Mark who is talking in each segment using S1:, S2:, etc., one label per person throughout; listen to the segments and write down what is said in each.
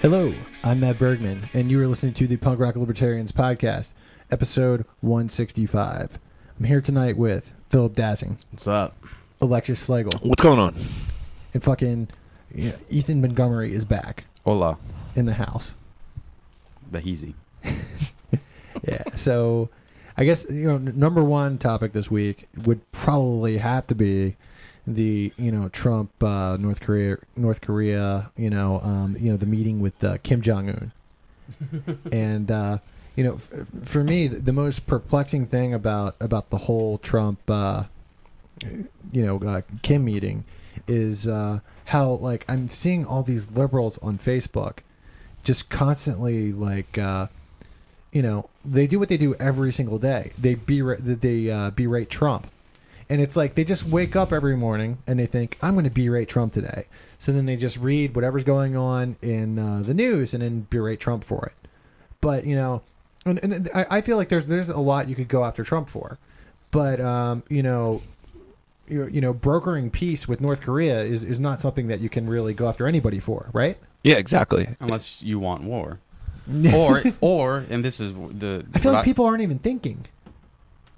S1: Hello, I'm Matt Bergman, and you are listening to the Punk Rock Libertarians Podcast, episode 165. I'm here tonight with Philip Dassing,
S2: What's up?
S1: Alexis Schlegel,
S3: What's going on?
S1: and fucking yeah, Ethan Montgomery is back
S2: Hola.
S1: in the house.
S2: The Heezy.
S1: Yeah. So I guess you know n- number one topic this week would probably have to be the you know Trump uh, North Korea North Korea you know um, you know the meeting with uh, Kim Jong Un, and uh, you know f- for me the the most perplexing thing about about the whole Trump uh, you know uh, Kim meeting is uh, how like I'm seeing all these liberals on Facebook just constantly like. Uh, you know, they do what they do every single day. They berate, they uh, berate Trump, and it's like they just wake up every morning and they think, "I'm going to berate Trump today." So then they just read whatever's going on in uh, the news and then berate Trump for it. But you know, and, and I, I feel like there's there's a lot you could go after Trump for, but um, you know. You you know, brokering peace with North Korea is, is not something that you can really go after anybody for, right?
S3: Yeah, exactly.
S2: Unless you want war, or or and this is the.
S1: I feel
S2: what
S1: like people aren't even thinking.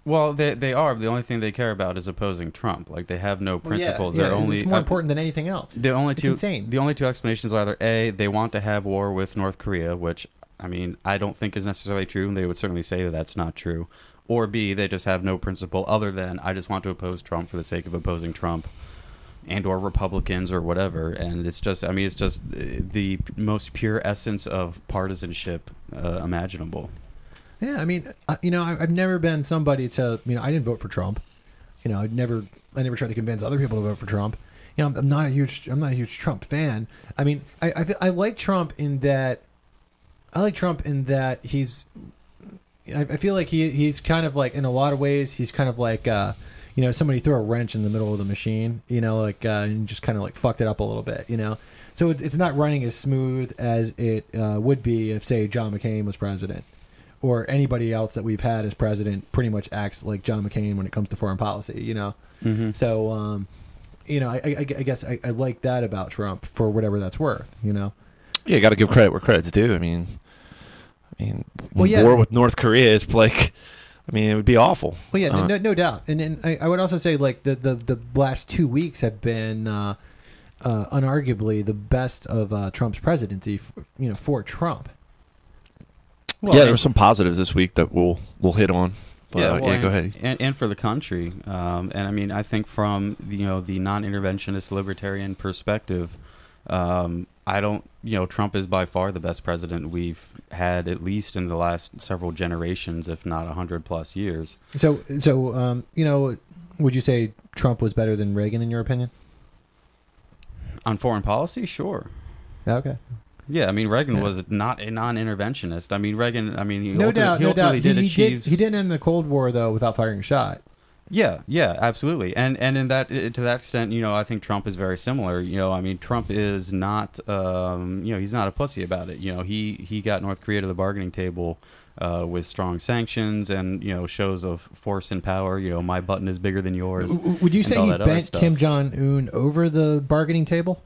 S2: Well, they they are. The only thing they care about is opposing Trump. Like they have no principles.
S1: Yeah,
S2: They're only.
S1: it's more important than anything else.
S2: The only
S1: It's
S2: two.
S1: insane.
S2: The only two explanations are either a they want to have war with North Korea, which I mean I don't think is necessarily true, and they would certainly say that that's not true. Or b they just have no principle other than I just want to oppose Trump for the sake of opposing Trump. and or Republicans or whatever. And it's just, I mean, it's just uh, the most pure essence of partisanship uh, imaginable.
S1: Yeah, I mean, you know, I- I've never been somebody to, you know, I didn't vote for Trump. You know, I'd never, I never tried to convince other people to vote for Trump. You know, I'm, I'm not a huge, I'm not a huge Trump fan. I mean, I, I, feel- I like Trump in that, I like Trump in that he's, I, I feel like he, he's kind of like, in a lot of ways, he's kind of like, uh, you know, somebody threw a wrench in the middle of the machine, you know, like, uh, and just kind of like fucked it up a little bit, you know. So it, it's not running as smooth as it uh, would be if, say, John McCain was president or anybody else that we've had as president pretty much acts like John McCain when it comes to foreign policy, you know.
S2: Mm-hmm.
S1: So, um, you know, I, I, I guess I, I like that about Trump for whatever that's worth, you know.
S3: Yeah, got to give credit where credit's due. I mean, I mean,
S1: Well, yeah.
S3: war with North Korea is like, I mean, it would be awful.
S1: Well, yeah,
S3: Uh,
S1: no, no doubt, and and I, I would also say like the the the last two weeks have been uh, uh, unarguably the best of uh, Trump's presidency, you know, for Trump.
S2: Well,
S3: yeah,
S2: and-
S3: there were some positives this week that we'll we'll hit on. But, yeah,
S2: well,
S3: yeah,
S2: and,
S3: go ahead.
S2: And, and for the country, um, and I mean, I think from you know the non-interventionist libertarian perspective, um, I don't, you know, Trump is by far the best president we've had, at least in the last several generations, if not a hundred plus years.
S1: So, so um, you know, would you say Trump was better than Reagan in your opinion?
S2: On foreign policy, sure.
S1: Okay.
S2: Yeah, I mean Reagan
S1: Yeah.
S2: was not a non-interventionist. I mean Reagan. I mean he
S1: No doubt,
S2: he
S1: no doubt.
S2: did
S1: he
S2: achieve.
S1: did. He didn't end the Cold War though without firing a shot.
S2: Yeah, yeah, absolutely. And and in that to that extent, you know, I think Trump is very similar. You know, I mean, Trump is not, um, you know, he's not a pussy about it. You know, he he got North Korea to the bargaining table uh, with strong sanctions and you know shows of force and power. You know, my button is bigger than yours.
S1: Would you say he bent. Kim Jong Un over the bargaining table?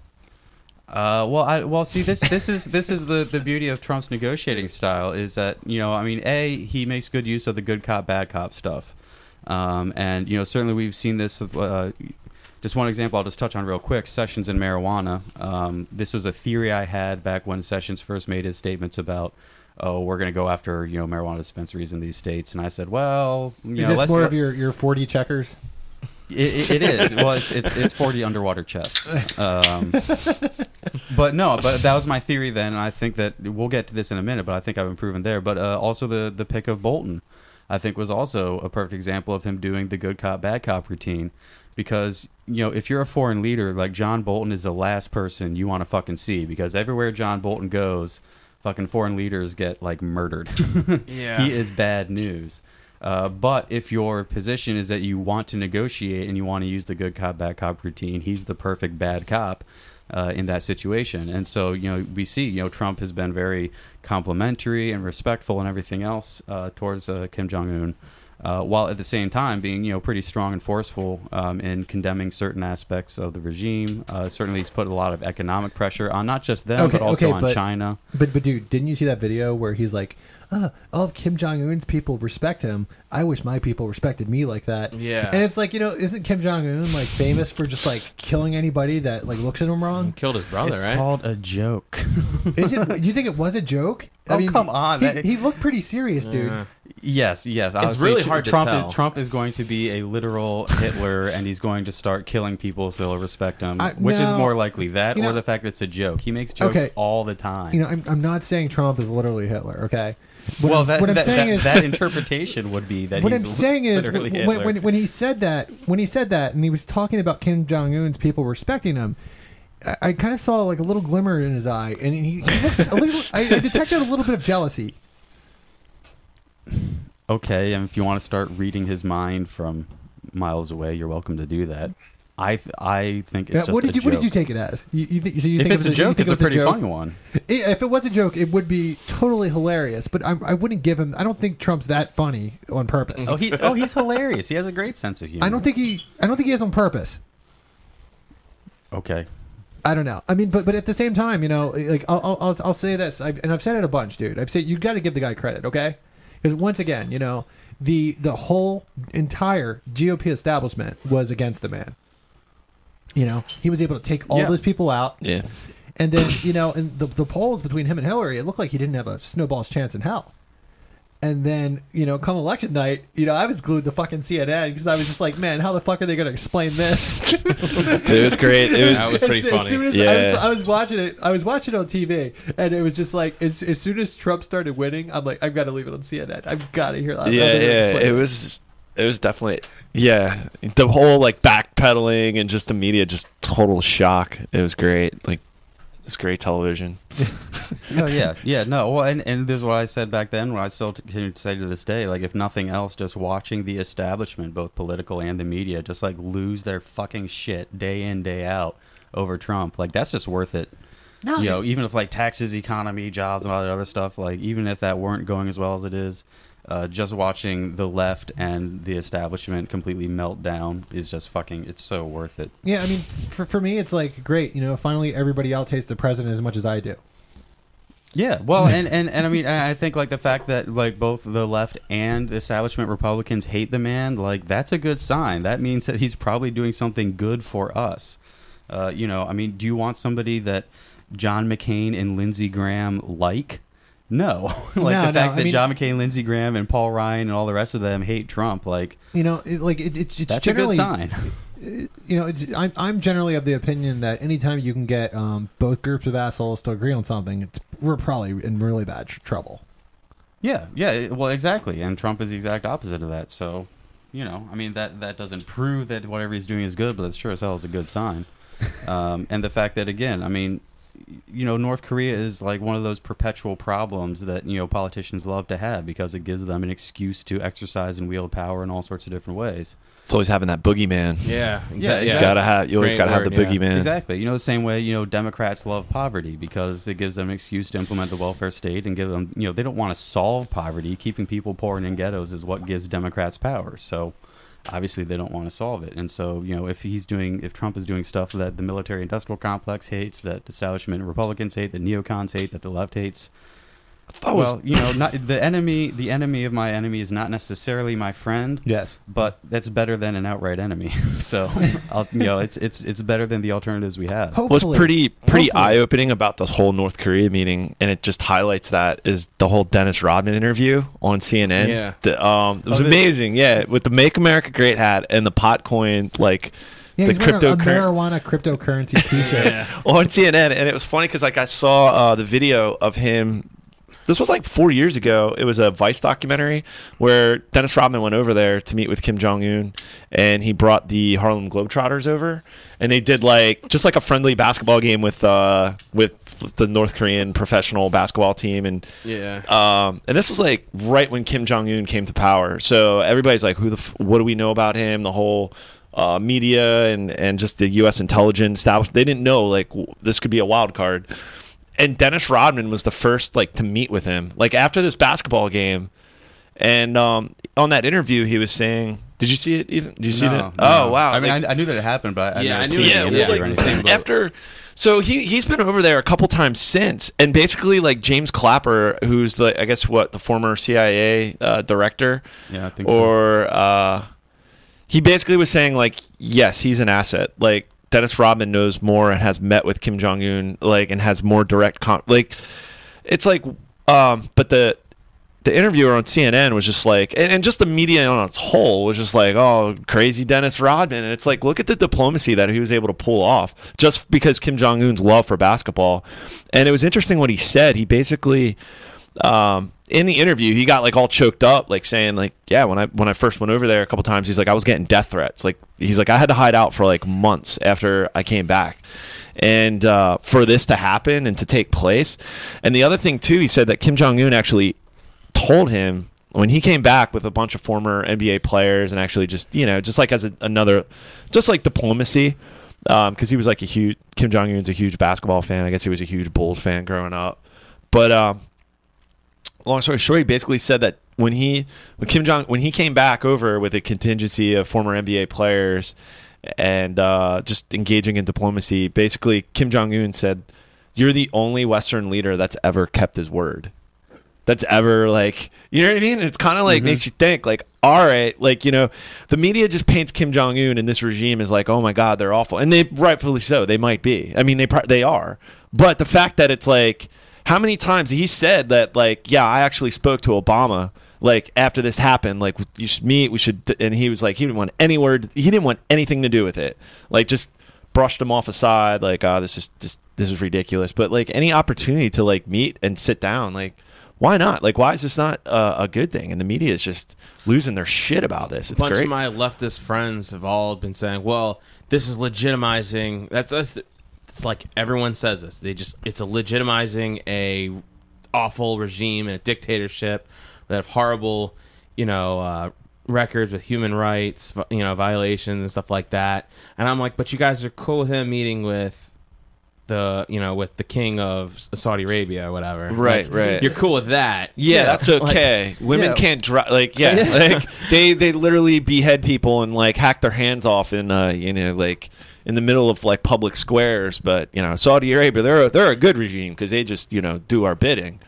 S2: Uh, well, I well see this this is this is the the beauty of Trump's negotiating style is that you know I mean a he makes good use of the good cop bad cop stuff, um, and you know certainly we've seen this. Uh, just one example I'll just touch on real quick: Sessions and marijuana. Um, this was a theory I had back when Sessions first made his statements about. Oh, we're going to go after you know marijuana dispensaries in these states, and I said, well, you
S1: Is
S2: know,
S1: this more of your, your 4D checkers?
S2: It, it, it is. Well, it's, it's it's forty underwater chests. Um, but no, but that was my theory then, and I think that we'll get to this in a minute. But I think I've improved there. But uh, also the the pick of Bolton, I think was also a perfect example of him doing the good cop bad cop routine. Because you know, if you're a foreign leader, like John Bolton is the last person you want to fucking see. Because everywhere John Bolton goes, fucking foreign leaders get like murdered.
S4: Yeah.
S2: he is bad news. Uh, but if your position is that you want to negotiate and you want to use the good cop bad cop routine, he's the perfect bad cop uh, in that situation. And so you know we see you know Trump has been very complimentary and respectful and everything else uh, towards uh, Kim Jong Un. uh, while at the same time being you know pretty strong and forceful um, in condemning certain aspects of the regime. Uh, certainly, he's put a lot of economic pressure on not just them
S1: Okay,
S2: but also
S1: okay,
S2: on
S1: but-
S2: China.
S1: But but dude, didn't you see that video where he's like, uh, all of Kim Jong Un's people respect him. I wish my people respected me like that.
S4: Yeah.
S1: And it's like you know, isn't Kim Jong Un like famous for just like killing anybody that like looks at him wrong?
S4: Killed his brother,
S2: it's
S4: right?
S2: called a joke.
S1: Is it? Do you think it was a joke?
S2: Oh, come on,
S1: he's-
S2: that-
S1: he looked pretty serious, dude.
S4: Yeah.
S2: Yes, yes.
S4: It's really
S2: Tr-
S4: hard to
S2: Trump
S4: tell.
S2: Is, Trump is going to be a literal Hitler, and he's going to start killing people so they'll respect him.
S1: I-
S2: which is more likely that, or
S1: know-
S2: the fact that it's a joke. He makes jokes
S1: Okay.
S2: all the time.
S1: You know, I'm, I'm not saying Trump is literally Hitler. Okay. What
S2: well,
S1: I'm,
S2: that,
S1: what I'm
S2: that,
S1: saying
S2: that,
S1: is
S2: that interpretation would be that
S1: what I'm saying is when, when, when he said that when he said that and he was talking about Kim Jong Un's people respecting him, I, I kind of saw like a little glimmer in his eye, and he, he looked a little, I, I detected a little bit of jealousy.
S2: okay, and if you want to start reading his mind from miles away, you're welcome to do that. I th- I think it's
S1: Yeah,
S2: just
S1: what did
S2: a
S1: you What did you take it as? You, you think, so you
S2: if
S1: think
S2: it's
S1: it
S2: a joke, it's a pretty funny one.
S1: If it was a joke, it would be totally hilarious. But I, I wouldn't give him. I don't think Trump's that funny on purpose.
S2: Oh, he oh he's hilarious. He has a great sense of humor.
S1: I don't think he. I don't think he is on purpose.
S2: Okay.
S1: I don't know. I mean, but but at the same time, you know, like I'll I'll, I'll, I'll say this, I've, and I've said it a bunch, dude. I've said you got to give the guy credit, okay? Because once again, you know, the the whole entire GOP establishment was against the man. You know, he was able to take all
S2: Yeah.
S1: those people out,
S3: Yeah.
S1: and then you know, in the the polls between him and Hillary, it looked like he didn't have a snowball's chance in hell. And then, you know, come election night, you know, I was glued to fucking CNN because I was just like, man, how the fuck are they going to explain this?
S3: Dude, it was great. It was,
S4: That was pretty
S1: as,
S4: funny.
S1: As soon as I,
S3: Yeah.
S1: was, I was watching it, I was watching it on TV, and it was just like as, as soon as Trump started winning, I'm like, I've got to leave it on CNN. I've got to hear that.
S3: yeah, yeah. It was, it was definitely, yeah. The whole like backpedaling and just the media, just total shock. It was great. Like, it's great television.
S2: Oh yeah, yeah. No, well, and, and this is what I said back then. What I still continue to say to this day. Like, if nothing else, just watching the establishment, both political and the media, just like lose their fucking shit day in day out over Trump. Like, that's just worth it.
S1: No,
S2: you know, even if like taxes, economy, jobs, and all that other stuff. Like, even if that weren't going as well as it is. Uh, just watching the left and the establishment completely melt down is just fucking. It's so worth it.
S1: Yeah, I mean, for, for me, it's like great. You know, finally everybody outtakes the president as much as I do.
S2: Yeah, well, and, and, and I mean, I I think like the fact that like both the left and the establishment Republicans hate the man, like that's a good sign. That means that he's probably doing something good for us. Uh, you know, I mean, do you want somebody that John McCain and Lindsey Graham like? No, like
S1: No,
S2: the fact
S1: I
S2: that
S1: mean-
S2: John McCain, Lindsey Graham, and Paul Ryan and all the rest of them hate Trump, like
S1: You know, it, like it, it's it's
S2: that's a good
S1: generally
S2: sign.
S1: you know, it's, I'm I'm generally of the opinion that anytime you can get um, both groups of assholes to agree on something, it's, we're probably in really bad tr- trouble.
S2: Yeah, yeah, well, exactly. And Trump is the exact opposite of that. So, you know, I mean, that that doesn't prove that whatever he's doing is good, but it's sure as hell is a good sign. um, and the fact that, again, I mean, you know, North Korea is like one of those perpetual problems that you know politicians love to have because it gives them an excuse to exercise and wield power in all sorts of different ways.
S3: It's always having that boogeyman.
S4: Yeah,
S2: Yeah,
S4: exa-
S3: You
S2: exactly.
S3: gotta have. You always
S4: Great
S3: gotta have the
S4: word, yeah.
S3: boogeyman.
S2: Exactly. You know, the same way, you know, Democrats love poverty because it gives them an excuse to implement the welfare state and give them, you know, they don't want to solve poverty. Keeping people poor and in ghettos is what gives Democrats power. So obviously they don't want to solve it. And so, you know, if he's doing, if Trump is doing stuff that the military industrial complex hates, that establishment Republicans hate, that neocons hate, that the left hates, well, you know, not the enemy, the enemy of my enemy is not necessarily my friend
S1: Yes.
S2: but that's better than an outright enemy. so, I'll, you know, it's it's it's better than the alternatives we have.
S3: was
S1: Hopefully.
S3: pretty pretty
S1: Hopefully.
S3: eye opening about this whole North Korea meeting, and it just highlights that is the whole Dennis Rodman interview on CNN.
S4: Yeah.
S3: The, um, it was
S1: Oh, the-
S3: amazing. Yeah, with the "Make America Great" hat and the PotCoin, like
S1: Yeah,
S3: the
S1: he's wearing a
S3: cryptocurrency
S1: marijuana cryptocurrency T-shirt.
S3: on CNN, and it was funny because like I saw uh, the video of him. This was like four years ago. It was a Vice documentary where Dennis Rodman went over there to meet with Kim Jong Un, and he brought the Harlem Globetrotters over, and they did like just like a friendly basketball game with uh, with the North Korean professional basketball team, and
S4: Yeah.
S3: um, and this was like right when Kim Jong Un came to power. So everybody's like, "Who the? F- what do we know about him?" The whole uh, media and and just the U.S. intelligence. They didn't know like w- this could be a wild card. And Dennis Rodman was the first like to meet with him. Like after this basketball game, and um, on that interview, he was saying, "Did you see it? Even did you see
S2: No,
S3: that?
S2: no.
S3: Oh wow!
S2: I mean,
S3: Like-
S2: I, I knew that it happened, but I, I
S4: Yeah,
S2: never
S4: I knew
S2: seen
S4: it-
S2: the
S3: yeah, well,
S2: or
S3: like,
S2: anything.
S4: same boat.
S3: after so he he's been over there a couple times since and basically like james clapper who's the i guess what the former cia uh, director
S2: Yeah, I think so.
S3: or uh, he basically was saying like yes he's an asset like dennis rodman knows more and has met with kim jong-un like and has more direct con- like it's like um but the the interviewer on CNN was just like, and, and just the media on its whole was just like, oh, crazy Dennis Rodman. And it's like, look at the diplomacy that he was able to pull off just because Kim Jong Un's love for basketball. And it was interesting what he said. He basically, um, in the interview, he got like all choked up, like saying, like, yeah, when I when I first went over there a couple times, he's like, I was getting death threats. Like, he's like, I had to hide out for like months after I came back and uh, for this to happen and to take place. And the other thing too, he said that Kim Jong Un actually told him when he came back with a bunch of former NBA players and actually just you know just like as a, another just like diplomacy because he was like a huge Kim Jong Un's a huge basketball fan. I guess he was a huge Bulls fan growing up, but. Um, long story short, he basically said that when he when Kim Jong when he came back over with a contingency of former NBA players and uh, just engaging in diplomacy, basically Kim Jong Un said, "You're the only Western leader that's ever kept his word." That's ever like you know what I mean? It's kind of like makes you think like, all right, like you know, the media just paints Kim Jong Un and this regime as like, oh my god, they're awful, and they rightfully so. They might be. I mean, they they are, but the fact that it's like how many times he said that like yeah i actually spoke to obama like after this happened like you should meet we should and he was like he didn't want any word he didn't want anything to do with it. Like just brushed him off aside like oh this is just this is ridiculous. But like any opportunity to like meet and sit down like why not? Like why is this not uh, a good thing? And the media is just losing their shit about this.
S4: A
S3: it's
S4: bunch
S3: great.
S4: of my leftist friends have all been saying, "Well, this is legitimizing." That's that's the- it's like everyone says this. They just it's a legitimizing a awful regime and a dictatorship that have horrible, you know, uh, records with human rights, you know, violations and stuff like that. And I'm like, but you guys are cool with him meeting with the, you know, with the king of Saudi Arabia or whatever.
S3: Right,
S4: Like,
S3: right.
S4: You're cool with that.
S3: Yeah, that's
S4: Like,
S3: okay. Women
S2: Yeah.
S3: can't drive. Like, yeah, like they they literally behead people and like hack their hands off in uh you know like in the middle of like public squares. But you know, Saudi Arabia, they're a, they're a good regime because they just you know do our bidding.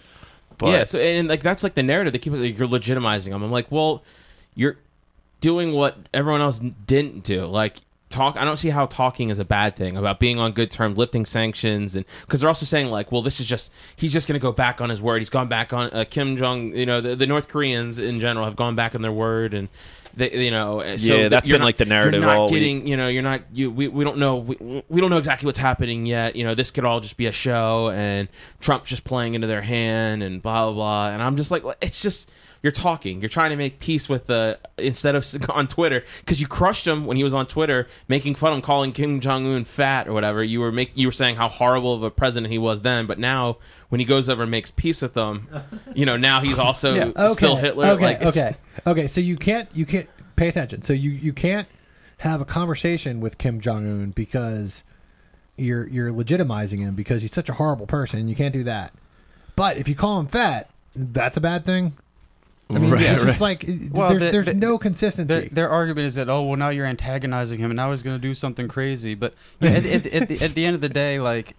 S3: But,
S4: yeah, so and like that's like the narrative they keep like, you're legitimizing them. I'm like, well, you're doing what everyone else didn't do. Like talk. I don't see how talking is a bad thing about being on good terms, lifting sanctions, and because they're also saying like, well, this is just he's just going to go back on his word. He's gone back on uh, Kim Jong. You know, the, the North Koreans in general have gone back on their word and. They, you know, so
S3: Yeah, that's been, like, the narrative
S4: You're not
S3: all week.
S4: you know, you're not. You, we, we don't know. We, we don't know exactly what's happening yet. You know, this could all just be a show, and Trump's just playing into their hand, and blah blah blah. And I'm just like, it's just you're talking. You're trying to make peace with the instead of on Twitter because you crushed him when he was on Twitter making fun of him, calling Kim Jong Un fat or whatever. You were make you were saying how horrible of a president he was then, but now when he goes over and makes peace with them, you know, now he's also
S2: Yeah.
S4: still Hitler.
S1: Okay,
S4: like,
S1: okay, okay. So you can't you can't pay attention. So you you can't have a conversation with Kim Jong Un because you're you're legitimizing him because he's such a horrible person. You can't do that. But if you call him fat, that's a bad thing. I mean,
S3: Right,
S1: it's just like
S2: Well,
S1: there's
S2: the-
S1: there's
S2: the-
S1: no consistency.
S2: Their, their argument is that oh well now you're antagonizing him and now he's going to do something crazy. But yeah, at, at, at, the, at the end of the day, like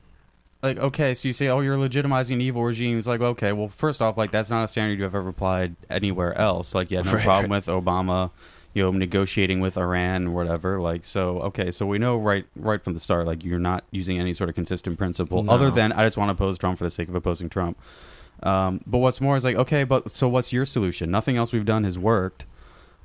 S2: like okay, so you say oh you're legitimizing an evil regime. It's like okay, well first off, like that's not a standard you have ever applied anywhere else. Like you had no
S3: Right,
S2: problem
S3: right.
S2: with Obama, you know, negotiating with Iran or whatever. Like so okay, so we know right right from the start like you're not using any sort of consistent principle
S4: No.
S2: other than I just want to oppose Trump for the sake of opposing Trump. Um, but what's more is like, okay, but so what's your solution? Nothing else we've done has worked.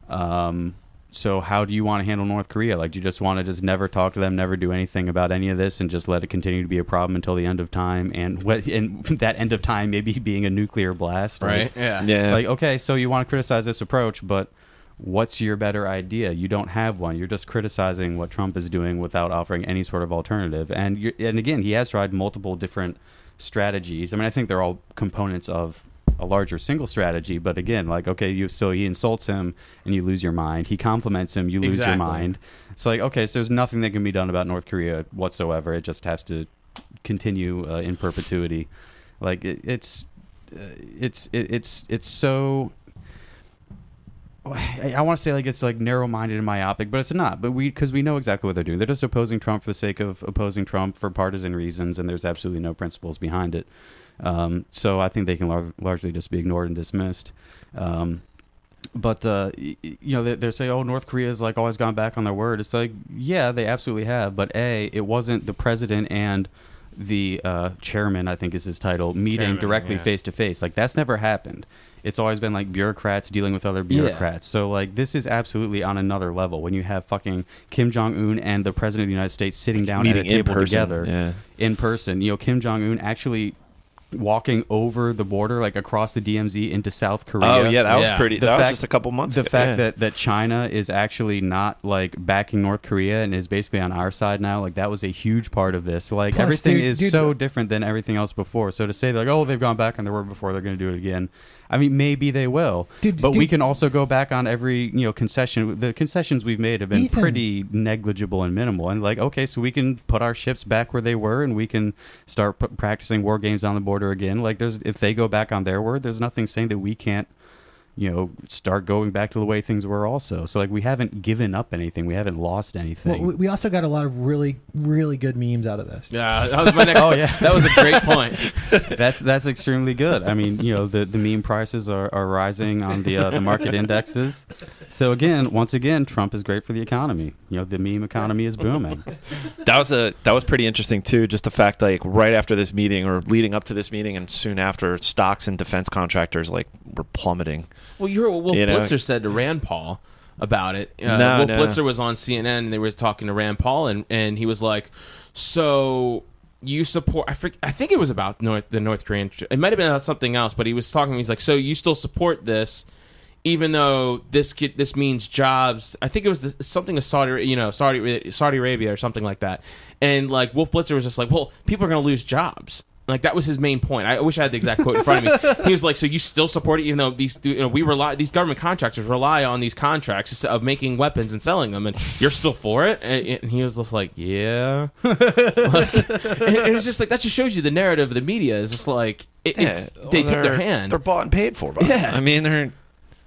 S2: Um, so how do you want to handle North Korea? Like, do you just want to just never talk to them, never do anything about any of this, and just let it continue to be a problem until the end of time? And what and that end of time maybe being a nuclear blast, Like,
S4: right? Yeah.
S3: yeah,
S2: like, okay, so you want to criticize this approach, but what's your better idea? You don't have one. You're just criticizing what Trump is doing without offering any sort of alternative. And you and again, he has tried multiple different strategies. I mean, I think they're all components of a larger single strategy. But again, like, okay, you so he insults him and you lose your mind. He compliments him, you lose
S4: Exactly.
S2: your mind. So like, okay, so there's nothing that can be done about North Korea whatsoever. It just has to continue uh, in perpetuity. Like it, it's uh, it's it, it's it's so I, I want to say like it's like narrow-minded and myopic, but it's not. But we because we know exactly what they're doing. They're just opposing Trump for the sake of opposing Trump for partisan reasons, and there's absolutely no principles behind it. Um, so I think they can lar- largely just be ignored and dismissed. Um, but uh, you know they, they say, "Oh, North Korea has like always gone back on their word." It's like, yeah, they absolutely have. But a, it wasn't the president and the uh, chairman, I think is his title, meeting
S4: Chairman,
S2: directly face to face. Like that's never happened. It's always been like bureaucrats dealing with other bureaucrats. So like this is absolutely on another level when you have fucking Kim Jong Un and the president of the United States sitting down
S3: Meeting
S2: at a
S3: in
S2: table
S3: person,
S2: together
S3: yeah.
S2: in person. You know, Kim Jong Un actually walking over the border, like across the DMZ into South oh, Korea.
S3: Oh yeah, that was pretty.
S2: The
S3: that was
S2: fact-
S3: just a couple months
S2: the
S3: ago.
S2: fact
S3: yeah.
S2: that, that China is actually not like backing North Korea and is basically on our side now, like that was a huge part of this. Like
S1: Plus,
S2: everything
S1: dude-
S2: is
S1: dude-
S2: so different than everything else before. So to say like, oh, they've gone back on their word before, they're going to do it again. I mean, maybe they will,
S1: Dude,
S2: but we can also go back on every you know concession. The concessions we've made have been
S1: Ethan.
S2: pretty negligible and minimal. And like, okay, so we can put our ships back where they were, and we can start p- practicing war games on the border again. Like, there's if they go back on their word, there's nothing saying that we can't you know, start going back to the way things were also. So like we haven't given up anything. We haven't lost anything.
S1: Well, we, we also got a lot of really, really good memes out of this.
S4: Yeah, that was my next.
S2: Oh, yeah.
S4: that was a great point.
S2: that's that's extremely good. I mean, you know, the, the meme prices are, are rising on the uh, the market indexes. So again, once again, Trump is great for the economy. You know, the meme economy is booming.
S3: that was a that was pretty interesting too. Just the fact like right after this meeting or leading up to this meeting and soon after, stocks and defense contractors like were plummeting.
S4: Well, you heard what Wolf
S3: You know?
S4: Blitzer said to Rand Paul about it. Uh,
S3: No,
S4: Wolf
S3: no.
S4: Blitzer was on CNN and they were talking to Rand Paul, and, and he was like, "So you support?" I, for, I think it was about North the North Korean. It might have been about something else, but he was talking. He's like, "So you still support this?" Even though this this means jobs, I think it was the, something of Saudi, you know, Saudi Saudi Arabia or something like that. And like Wolf Blitzer was just like, well, people are going to lose jobs. Like that was his main point. I wish I had the exact quote in front of me. He was like, "So you still support it, even though these you know, we rely these government contractors rely on these contracts of making weapons and selling them, and you're still for it." And, and he was just like, "Yeah." like, it's just like that just shows you the narrative of the media is just like it, it's
S3: Yeah,
S4: they
S3: well,
S4: took their hand.
S3: They're bought and paid for. By it.
S4: Yeah.
S3: I mean they're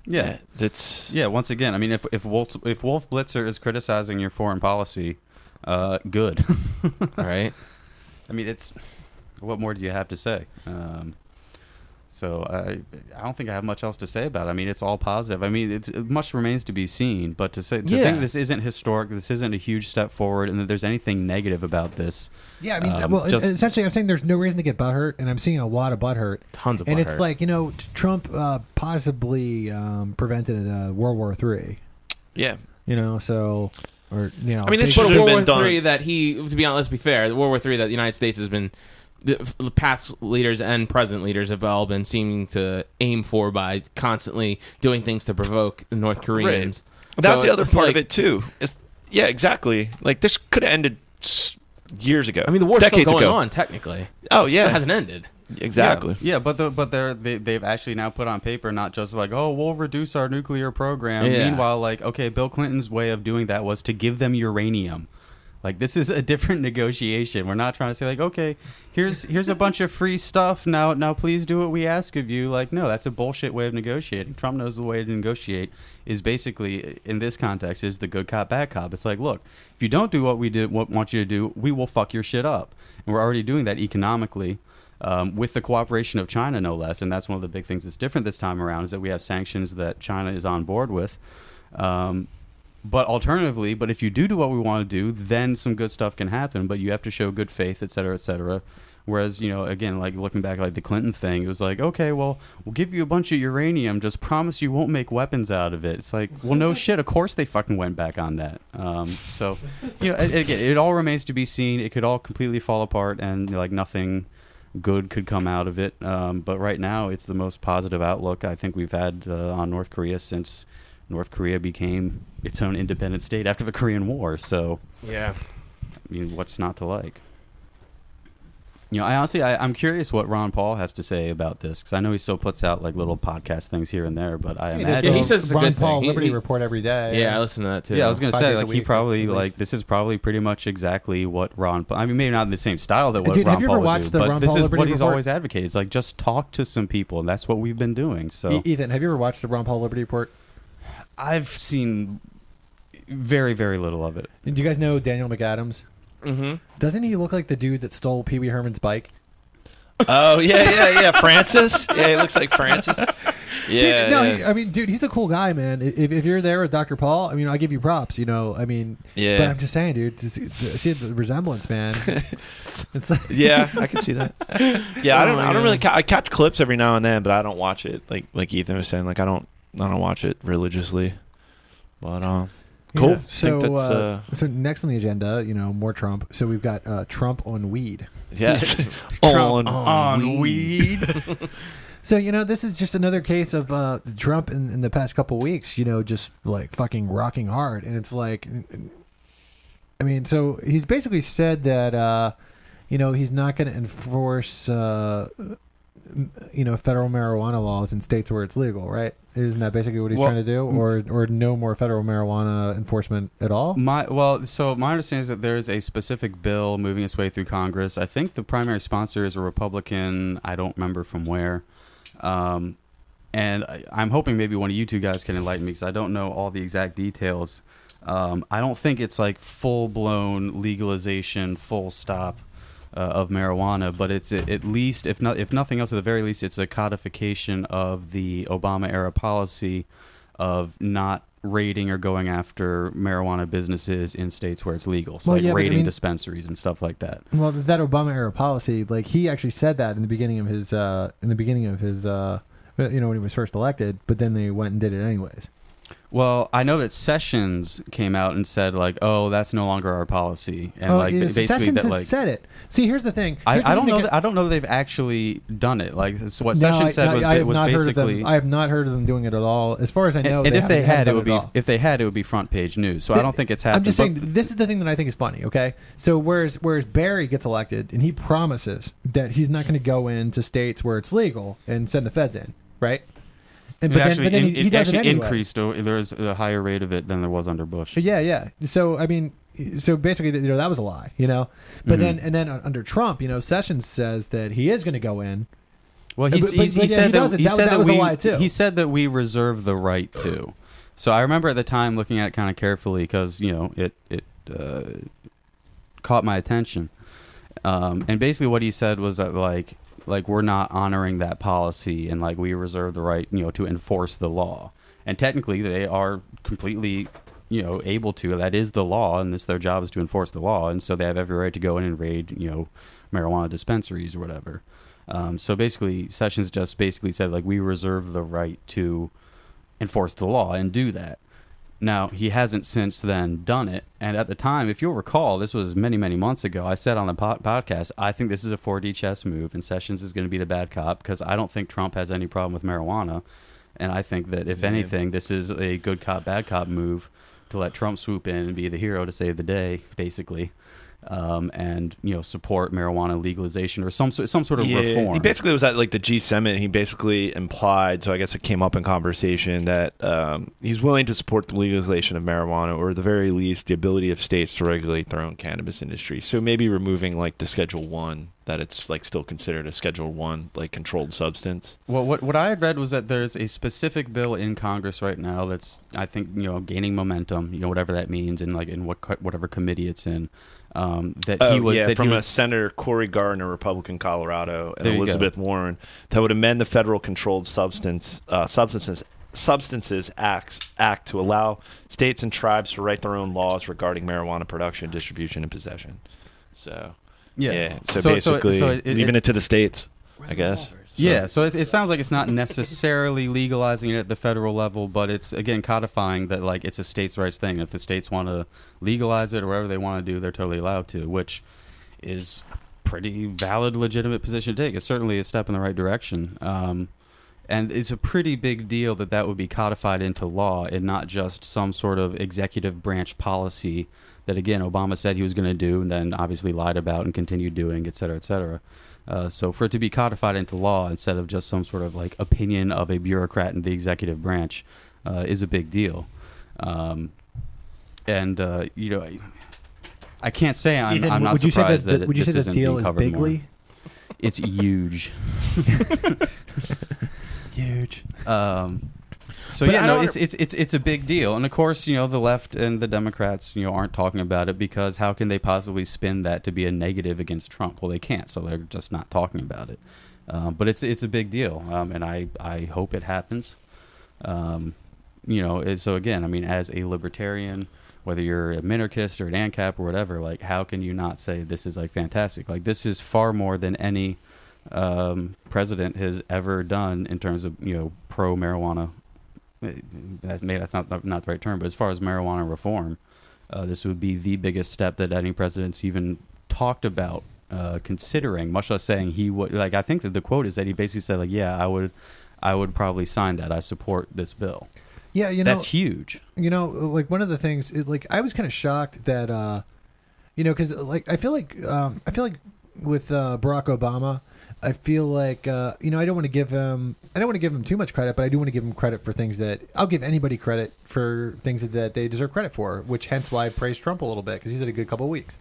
S2: Yeah.
S3: It's
S2: Yeah, once again, I mean, if if Wolf if Wolf Blitzer is criticizing your foreign policy, uh, good.
S4: right?
S2: I mean, it's what more do you have to say? Um, so I I don't think I have much else to say about it. I mean, it's all positive. I mean, it's, much remains to be seen. But to say to
S4: Yeah.
S2: think this isn't historic, this isn't a huge step forward, and that there's anything negative about this.
S1: Yeah, I mean,
S2: Um,
S1: well,
S2: just-
S1: essentially, I'm saying there's no reason to get butthurt, and I'm seeing a lot of butthurt.
S4: Tons of
S1: and it's like you know, Trump uh, possibly um, prevented uh, World War Three.
S3: yeah.
S1: You know, so or you know,
S3: I mean, this
S1: basically-
S3: should've
S4: World
S3: been
S4: War
S3: done.
S4: Three that he, to be honest, let's be fair, the World War Three that the United States has been, the, the past leaders and present leaders have all been seeming to aim for by constantly doing things to provoke the North Koreans.
S3: But that's
S4: So
S3: the other part
S4: like-
S3: of it too. It's, yeah, exactly. Like this could have ended years ago.
S4: I mean, the war's still
S3: decades
S4: going
S3: ago.
S4: on technically.
S3: Oh
S4: It
S3: yeah,
S4: still hasn't ended.
S3: exactly.
S2: Yeah, yeah but the, but they're they, they've actually now put on paper not just like oh we'll reduce our nuclear program.
S4: Yeah.
S2: Meanwhile, like okay, Bill Clinton's way of doing that was to give them uranium. Like this is a different negotiation. We're not trying to say like okay, here's here's a bunch of free stuff now. Now please do what we ask of you. Like no, that's a bullshit way of negotiating. Trump knows the way to negotiate is basically in this context is the good cop bad cop. It's like look, if you don't do what we did, what want you to do, we will fuck your shit up. And we're already doing that economically um, with the cooperation of China, no less. And that's one of the big things that's different this time around is that we have sanctions that China is on board with. Um, but alternatively, but if you do do what we want to do, then some good stuff can happen. But you have to show good faith, et cetera, et cetera. Whereas, you know, again, like looking back, like the Clinton thing, it was like, okay, well, we'll give you a bunch of uranium, just promise you won't make weapons out of it. It's like, well, no shit. Of course they fucking went back on that. Um, so, you know, a- again, it all remains to be seen. It could all completely fall apart, and like nothing good could come out of it. Um, but right now, it's the most positive outlook I think we've had uh, on North Korea since North Korea became its own independent state after the Korean War. So,
S4: Yeah.
S2: I mean, what's not to like? You know, I honestly, I, I'm curious what Ron Paul has to say about this because I know he still puts out like little podcast things here and there, but I
S1: He does
S2: imagine.
S4: Yeah, he says it's a
S1: Ron
S4: good thing.
S1: Paul
S4: He-
S1: Liberty
S4: he-
S1: Report every day.
S4: Yeah, I listen to that too.
S2: yeah, I was gonna
S1: Five
S2: say like he probably like this is probably pretty much exactly what Ron. Paul I mean, maybe not in the same style that what
S1: Dude,
S2: Ron
S1: have you
S2: Paul
S1: ever
S2: would do,
S1: the
S2: but
S1: Ron
S2: this
S1: Paul
S2: is
S1: Liberty
S2: what he's
S1: Report?
S2: always advocated. It's like just talk to some people, and that's what we've been doing. So
S1: E- Ethan, have you ever watched the Ron Paul Liberty Report?
S2: I've seen very very little of it.
S1: Do you guys know Daniel McAdams?
S4: Mm-hmm.
S1: Doesn't he look like the dude that stole Pee Wee Herman's bike?
S3: Oh yeah, yeah, yeah. Francis. Yeah, he looks like Francis. Yeah.
S1: Dude, no,
S3: yeah.
S1: he- I mean, dude, he's a cool guy, man. If, if you're there with Dr. Paul, I mean, I give you props. You know, I mean,
S3: Yeah.
S1: but I'm just saying, dude, to see, to see the resemblance, man. it's like,
S3: yeah, I can see that. Yeah, I
S4: Oh
S3: don't.
S4: my
S3: I don't
S4: God.
S3: really. Ca- I catch clips every now and then, but I don't watch it. Like like Ethan was saying, like I don't. I don't watch it religiously. But um, cool.
S1: Yeah, So, uh,
S3: uh,
S1: so next on the agenda, you know, more Trump. So we've got uh, Trump on weed.
S3: yes,
S4: Trump
S3: on,
S2: on weed.
S1: So you know, this is just another case of uh, Trump in, in the past couple weeks. You know, just like fucking rocking hard, and it's like, I mean, so he's basically said that uh, you know he's not going to enforce uh, m- you know federal marijuana laws in states where it's legal, right? Isn't that basically what he's
S2: Well,
S1: trying to do, or or no more federal marijuana enforcement at all?
S2: My well, so my understanding is that there is a specific bill moving its way through Congress. I think the primary sponsor is a Republican. I don't remember from where. Um, and I, I'm hoping maybe one of you two guys can enlighten me because I don't know all the exact details. Um, I don't think it's like full blown legalization, full stop uh, of marijuana, but it's at least, if not, if nothing else, at the very least, it's a codification of the Obama era policy of not raiding or going after marijuana businesses in states where it's legal. So
S1: Well,
S2: like
S1: yeah, but I
S2: raiding
S1: mean-
S2: dispensaries and stuff like that.
S1: Well, that Obama era policy, like he actually said that in the beginning of his, uh, in the beginning of his, uh, you know, when he was first elected. But then they went and did it anyways.
S2: Well, I know that Sessions came out and said like, "Oh, that's no longer our policy," and
S1: oh,
S2: like basically
S1: Sessions
S2: that like
S1: said it. See, here's the thing.
S2: I,
S1: Here's the
S2: I don't know.
S1: that
S2: That, I don't know they've actually done it. Like so what
S1: No,
S2: Sessions
S1: I-
S2: said
S1: I,
S2: was
S1: I have
S2: was
S1: not heard of
S2: basically.
S1: them. I have not heard of them doing it at all. As far as I know,
S2: and, and if they had, it would be
S1: all.
S2: if they had, it would be front page news. So I don't think it's happened.
S1: I'm just
S2: but-
S1: saying this is the thing that I think is funny. Okay, so whereas whereas Barry gets elected and he promises that he's not going to go into states where it's legal and send the feds in, right? And
S2: It
S1: but then,
S2: actually,
S1: but then
S2: in-
S1: he, he
S2: it
S1: does it
S2: actually
S1: anyway.
S2: increased. oh, There was a higher rate of it than there was under Bush.
S1: Yeah, yeah. So I mean, so basically, you know, that was a lie, you know. But
S2: Mhm.
S1: then and then under Trump, you know, Sessions says that he is going to go in.
S2: Well,
S1: But-
S2: he's,
S1: but-
S2: he's,
S1: but
S2: he
S1: yeah,
S2: said
S1: he
S2: that,
S1: does
S2: he said
S1: that was a
S2: we
S1: lie, too.
S2: he said that we reserve the right to. So I remember at the time looking at it kind of carefully because you know it it uh, caught my attention. Um, and basically, what he said was that like like we're not honoring that policy and like we reserve the right you know to enforce the law. And technically, they are completely you know able to. That is the law, and this their job is to enforce the law, and so they have every right to go in and raid you know marijuana dispensaries or whatever. Um, so basically, Sessions just basically said like we reserve the right to enforce the law and do that. Now he hasn't since then done it, and at the time, if you'll recall, this was many many months ago. I said on the po- podcast, I think this is a 4D chess move, and Sessions is going to be the bad cop because I don't think Trump has any problem with marijuana, and I think that if
S3: Yeah.
S2: anything, this is a good cop bad cop move to let Trump swoop in and be the hero to save the day, basically. Um, and you know support marijuana legalization or some some sort of
S3: yeah,
S2: reform.
S3: He basically was at like the G summit. He basically implied, so I guess it came up in conversation that um, he's willing to support the legalization of marijuana, or at the very least, the ability of states to regulate their own cannabis industry. So maybe removing like the Schedule One, that it's like still considered a Schedule One like controlled substance.
S2: Well, what what I had read was that there's a specific bill in Congress right now that's I think you know gaining momentum, you know whatever that means, and like in what whatever committee it's in. Um, that
S3: Oh,
S2: he was
S3: yeah,
S2: that
S3: from
S2: he
S3: a Senator Cory Gardner, Republican, Colorado, and
S2: you go.
S3: Elizabeth Warren, that would amend the Federal Controlled Substance uh, Substances Substances Act Act to allow states and tribes to write their own laws regarding marijuana production, distribution, and possession. So
S2: yeah.
S3: so,
S2: So- so-
S3: basically
S2: so it-
S3: leaving
S2: it-
S3: it, to the states, I guess.
S2: Yeah, so it, it sounds like it's not necessarily legalizing it at the federal level, but it's again codifying that like it's a states' rights thing. If the states want to legalize it or whatever they want to do, they're totally allowed to, which is pretty valid, legitimate position to take. It's certainly a step in the right direction, um, and it's a pretty big deal that that would be codified into law and not just some sort of executive branch policy that again Obama said he was going to do and then obviously lied about and continued doing, et cetera, et cetera. Uh, so for it to be codified into law instead of just some sort of like opinion of a bureaucrat in the executive branch uh, is a big deal. Um, and uh, you know, I, I can't say I'm,
S1: Ethan,
S2: I'm not
S1: would you say
S2: surprised
S1: that,
S2: that,
S1: the- would you
S2: this
S1: say the deal is
S2: covered more.
S1: bigly
S2: It's huge.
S1: huge?
S2: Um, So
S4: But
S2: yeah, no, it's, it's it's it's a big deal, and of course, you know, the left and the Democrats, you know, aren't talking about it because how can they possibly spin that to be a negative against Trump? Well, they can't, so they're just not talking about it. Um, but it's it's a big deal, um, and I I hope it happens. Um, you know, so again, I mean, as a libertarian, whether you're a minarchist or an ANCAP or whatever, like, how can you not say this is like fantastic? Like, this is far more than any um, president has ever done in terms of you know pro marijuana. That maybe that's not not the right term, but as far as marijuana reform, uh, this would be the biggest step that any president's even talked about uh, considering. Much less saying he would. Like, I think that the quote is that he basically said, like, yeah, I would, I would probably sign that. I support this bill.
S1: Yeah, you know,
S2: That's huge.
S1: you know, like one of the things, it, like I was kind of shocked that, uh, you know, because like I feel like um, I feel like with uh, Barack Obama, I feel like uh, you know I don't want to give him I don't want to give him too much credit, but I do want to give him credit for things that I'll give anybody credit for things that, they deserve credit for, which hence why I praised Trump a little bit because he's had a good couple of weeks.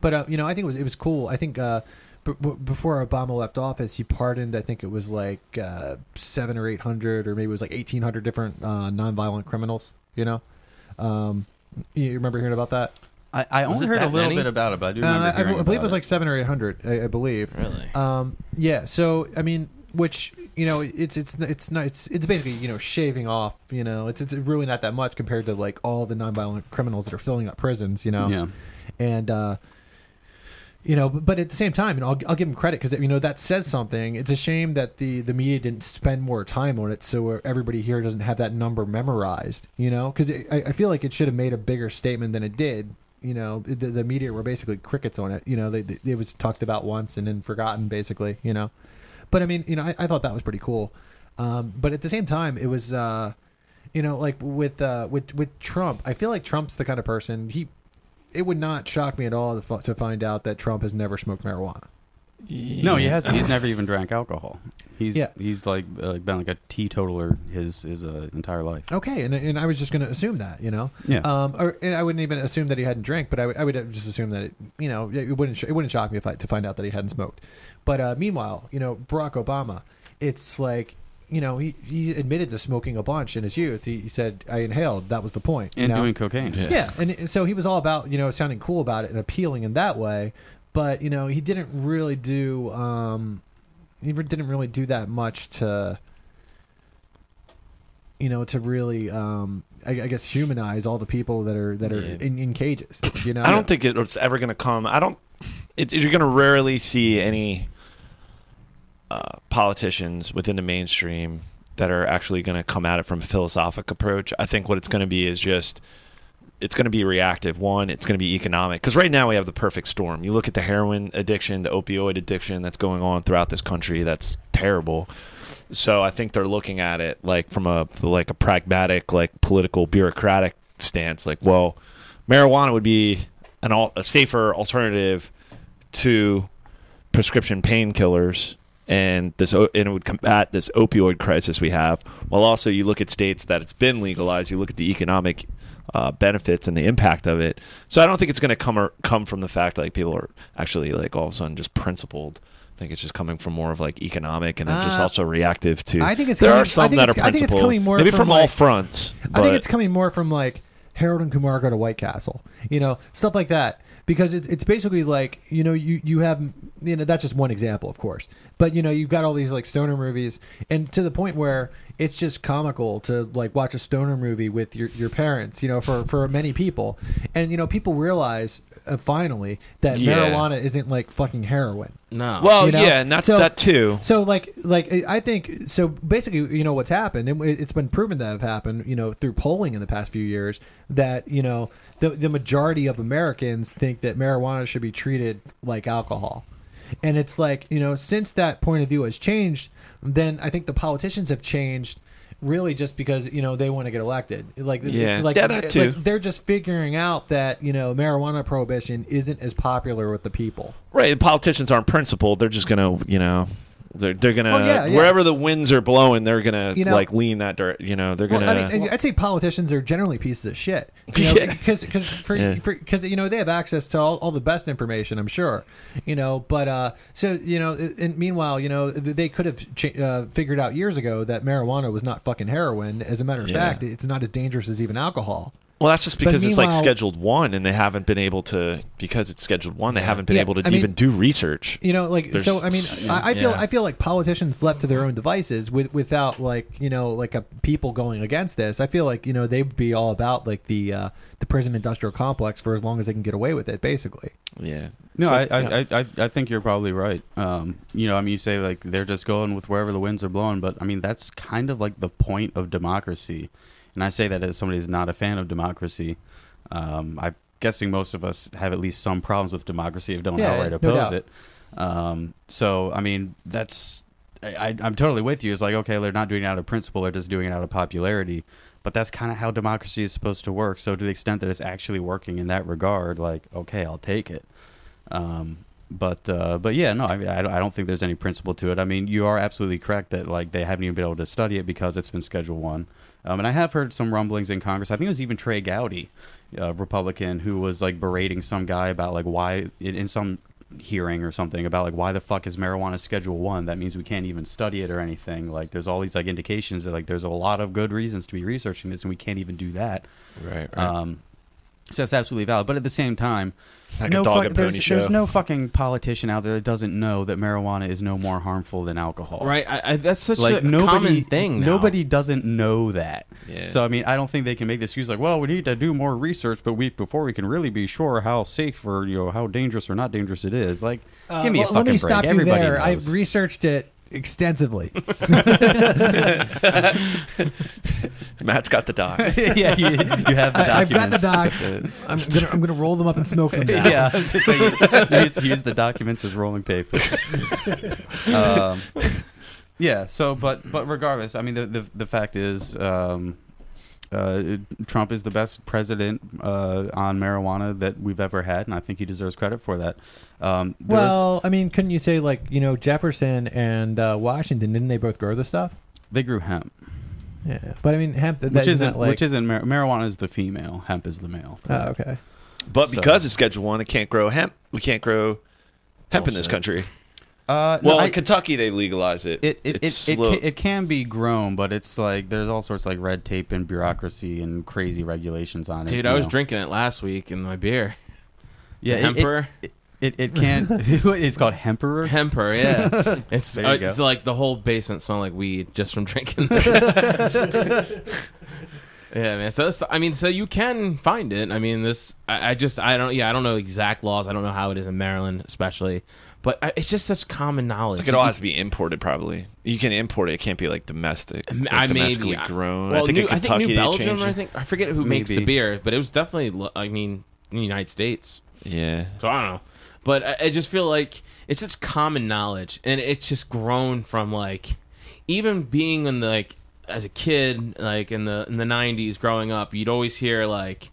S1: But uh, you know, I think it was it was cool. I think uh, b- b- before Obama left office, he pardoned. I think it was like uh, seven or eight hundred, or maybe it was like eighteen hundred different uh, nonviolent criminals. You know, um, you remember hearing about that?
S2: I, I only heard a little
S4: many?
S2: bit about it, but I do
S1: Uh,
S2: remember
S1: I, I
S2: hearing
S1: believe it was like seven or eight hundred. I, I believe.
S4: Really?
S1: Um, yeah. So I mean, which you know, it's it's it's not it's it's basically you know shaving off. You know, it's it's really not that much compared to like all the nonviolent criminals that are filling up prisons. You know,
S2: yeah.
S1: and uh, you know, but, but at the same time, and I'll I'll give him credit because you know that says something. It's a shame that the the media didn't spend more time on it, so everybody here doesn't have that number memorized. You know, because I, I feel like it should have made a bigger statement than it did. You know, the, the media were basically crickets on it. You know, they, they, it was talked about once and then forgotten, basically. You know, but I mean, you know, I, I thought that was pretty cool. Um, but at the same time, it was, uh, you know, like with uh, with with Trump, I feel like Trump's the kind of person he. It would not shock me at all to, to find out that Trump has never smoked marijuana.
S2: No, he hasn't. He's never even drank alcohol. He's
S1: Yeah.
S2: he's like uh, been like a teetotaler his his uh, entire life.
S1: Okay, and and I was just going to assume that, you know,
S2: Yeah.
S1: um, or and I wouldn't even assume that he hadn't drank, but I would I would just assume that it, you know, it wouldn't sh- it wouldn't shock me if I to find out that he hadn't smoked. But uh, meanwhile, you know, Barack Obama, it's like. You know, he, he admitted to smoking a bunch in his youth. He, he said, "I inhaled. That was the point." you
S2: and
S1: know?
S2: doing cocaine.
S3: Yeah.
S1: yeah and, and so he was all about you know sounding cool about it and appealing in that way but you know he didn't really do um he didn't really do that much to you know to really um I, I guess humanize all the people that are that are
S3: Yeah.
S1: in, in cages you know
S3: I don't think it- it's ever going to come. I don't. It, you're going to rarely see any uh, politicians within the mainstream that are actually going to come at it from a philosophic approach. I think what it's going to be is just it's going to be reactive. One, it's going to be economic because right now we have the perfect storm. You look at the heroin addiction, the opioid addiction that's going on throughout this country. That's terrible. So I think they're looking at it like from a like a pragmatic, like political, bureaucratic stance. Like, well, marijuana would be an al- a safer alternative to prescription painkillers, and this and it would combat this opioid crisis we have. While also you look at states that it's been legalized, you look at the economic uh, benefits and the impact of it. So I don't think it's going to come or, come from the fact that like people are actually like all of a sudden just principled. I think it's just coming from more of like economic and then just
S1: Uh,
S3: also reactive to.
S1: I think it's
S3: there
S1: coming-
S3: are some that are
S1: it's- I think it's
S3: principled,
S1: coming more
S3: maybe
S1: from,
S3: from, all
S1: like-
S3: fronts.
S1: I think it's coming more from like Harold and Kumar go to White Castle, you know, stuff like that. Because it's it's basically like you know you you have you know that's just one example of course, but you know you've got all these like stoner movies, and to the point where it's just comical to like watch a stoner movie with your your parents, you know, for for many people, and you know people realize uh, finally that
S3: Yeah.
S1: marijuana isn't like fucking heroin.
S4: No.
S3: well,
S1: you know?
S3: yeah, and that's
S1: So-
S3: that too.
S1: So like like I think so basically you know what's happened and it's been proven that have happened you know through polling in the past few years that you know the the majority of Americans think that marijuana should be treated like alcohol. And it's like, you know, since that point of view has changed, then I think the politicians have changed really just because, you know, they want to get elected. Like
S3: Yeah.
S1: like,
S3: Yeah, that too.
S1: like they're just figuring out that, you know, marijuana prohibition isn't as popular with the people.
S3: Right, the politicians aren't principled. They're just going to, you know, They're they're gonna
S1: Well, yeah, yeah.
S3: wherever the winds are blowing, they're gonna
S1: You know-
S3: like lean that dirt. You know, they're gonna.
S1: I mean, I'd say politicians are generally pieces of shit. You know,
S3: Yeah.
S1: because because for,
S3: Yeah.
S1: for, cause, you know they have access to all, all the best information, I'm sure. You know, but uh, so you know, and meanwhile, you know, they could have uh, figured out years ago that marijuana was not fucking heroin. As a matter of fact, it's not as dangerous as even alcohol.
S3: Well, that's just because it's like scheduled one, and they haven't been able to because it's scheduled one. They haven't been
S1: Yeah,
S3: able to
S1: I mean-
S3: even do research.
S1: You know, like
S3: There's-
S1: so. I mean, I, I feel
S4: Yeah.
S1: I feel like politicians left to their own devices with without like you know like a people going against this. I feel like you know they'd be all about like the uh, the prison industrial complex for as long as they can get away with it, basically.
S3: Yeah.
S2: No,
S3: So-
S2: I, I, I, I, I think you're probably right. Um, you know, I mean, you say like they're just going with wherever the winds are blowing, but I mean that's kind of like the point of democracy, and I say that as somebody who's not a fan of democracy. Um, I'm guessing most of us have at least some problems with democracy if don't
S1: Yeah,
S2: outright
S1: no
S2: oppose
S1: doubt.
S2: it. Um, so I mean, that's I, I'm totally with you. It's like okay, they're not doing it out of principle; they're just doing it out of popularity. But that's kind of how democracy is supposed to work. So to the extent that it's actually working in that regard, like okay, I'll take it. Um, but uh, but yeah, no, I, mean, I don't- I don't think there's any principle to it. I mean, you are absolutely correct that like they haven't even been able to study it because it's been Schedule One. Um, and I have heard some rumblings in Congress. I think it was even Trey Gowdy, uh, Republican, who was like berating some guy about like why in, in some hearing or something about like why the fuck is marijuana Schedule One? That means we can't even study it or anything. Like there's all these like indications that like there's a lot of good reasons to be researching this, and we can't even do that.
S3: Right.
S2: Um, so that's absolutely valid. But at the same time,
S3: Like
S2: no
S3: a dog
S2: fuck-
S3: and
S2: there's,
S3: pony
S2: there's
S3: show.
S2: no fucking politician out there that doesn't know that marijuana is no more harmful than alcohol.
S4: Right, I, I, that's such
S2: Like
S4: a
S2: nobody,
S4: common thing. now.
S2: nobody doesn't know that.
S3: Yeah.
S2: So I mean, I don't think they can make the excuse like, well, we need to do more research, but we before we can really be sure how safe or you know how dangerous or not dangerous it is. Like, give me a
S1: Uh,
S2: fucking
S1: let me
S2: break.
S1: stop you
S2: Everybody
S1: there. I
S2: knows.
S1: researched it extensively.
S3: Matt's got the docs.
S2: yeah, you, you have the
S1: I, I've got the
S2: documents.
S1: docs. I'm gonna, I'm gonna roll them up and smoke them. Now.
S2: yeah, I was gonna use, use the documents as rolling paper. um, yeah. So, but but regardless, I mean, the the, the fact is, um, uh, Trump is the best president uh, on marijuana that we've ever had, and I think he deserves credit for that. Um,
S1: Well, I mean, couldn't you say like you know Jefferson and uh, Washington? Didn't they both grow the stuff?
S2: they grew hemp,
S1: Yeah, but I mean hemp. That,
S2: which
S1: isn't
S2: isn't
S1: like,
S2: which isn't mar- marijuana is the female, hemp is the male.
S1: Oh, okay.
S3: But
S2: So-
S3: because it's Schedule One, it can't grow hemp. We can't grow hemp in this country.
S2: Uh, no,
S3: Well,
S2: I-
S3: in Kentucky, they legalize it.
S2: It it, it,
S3: It's
S2: it,
S3: slow.
S2: can, it can be grown, but it's like there's all sorts of like red tape and bureaucracy and crazy regulations on it.
S4: dude, I was
S2: know?
S4: drinking it last week in my beer.
S2: Yeah, it- it- It it can. it's called Hemperor.
S4: Hemper, yeah. It's,
S2: There you
S4: uh,
S2: go.
S4: it's like the whole basement smelled like weed just from drinking this. yeah, man. So that's, I mean, so you can find it. I mean, this. I, I just, I don't. Yeah, I don't know exact laws. I don't know how it is in Maryland, especially. But I, it's just such common knowledge.
S3: Like it all has to be imported, probably. You can import it. It can't be like domestic, like
S4: I maybe
S3: domestically grown.
S4: Well,
S3: I think
S4: New,
S3: Kentucky
S4: I think New
S3: they
S4: Belgium.
S3: changed
S4: I think I forget who makes the beer, but it was definitely. I mean, in the United States.
S3: Yeah,
S4: So I don't know, but I, I just feel like it's just common knowledge, and it's just grown from like even being in the like as a kid, like in the in the '90s, growing up, you'd always hear like,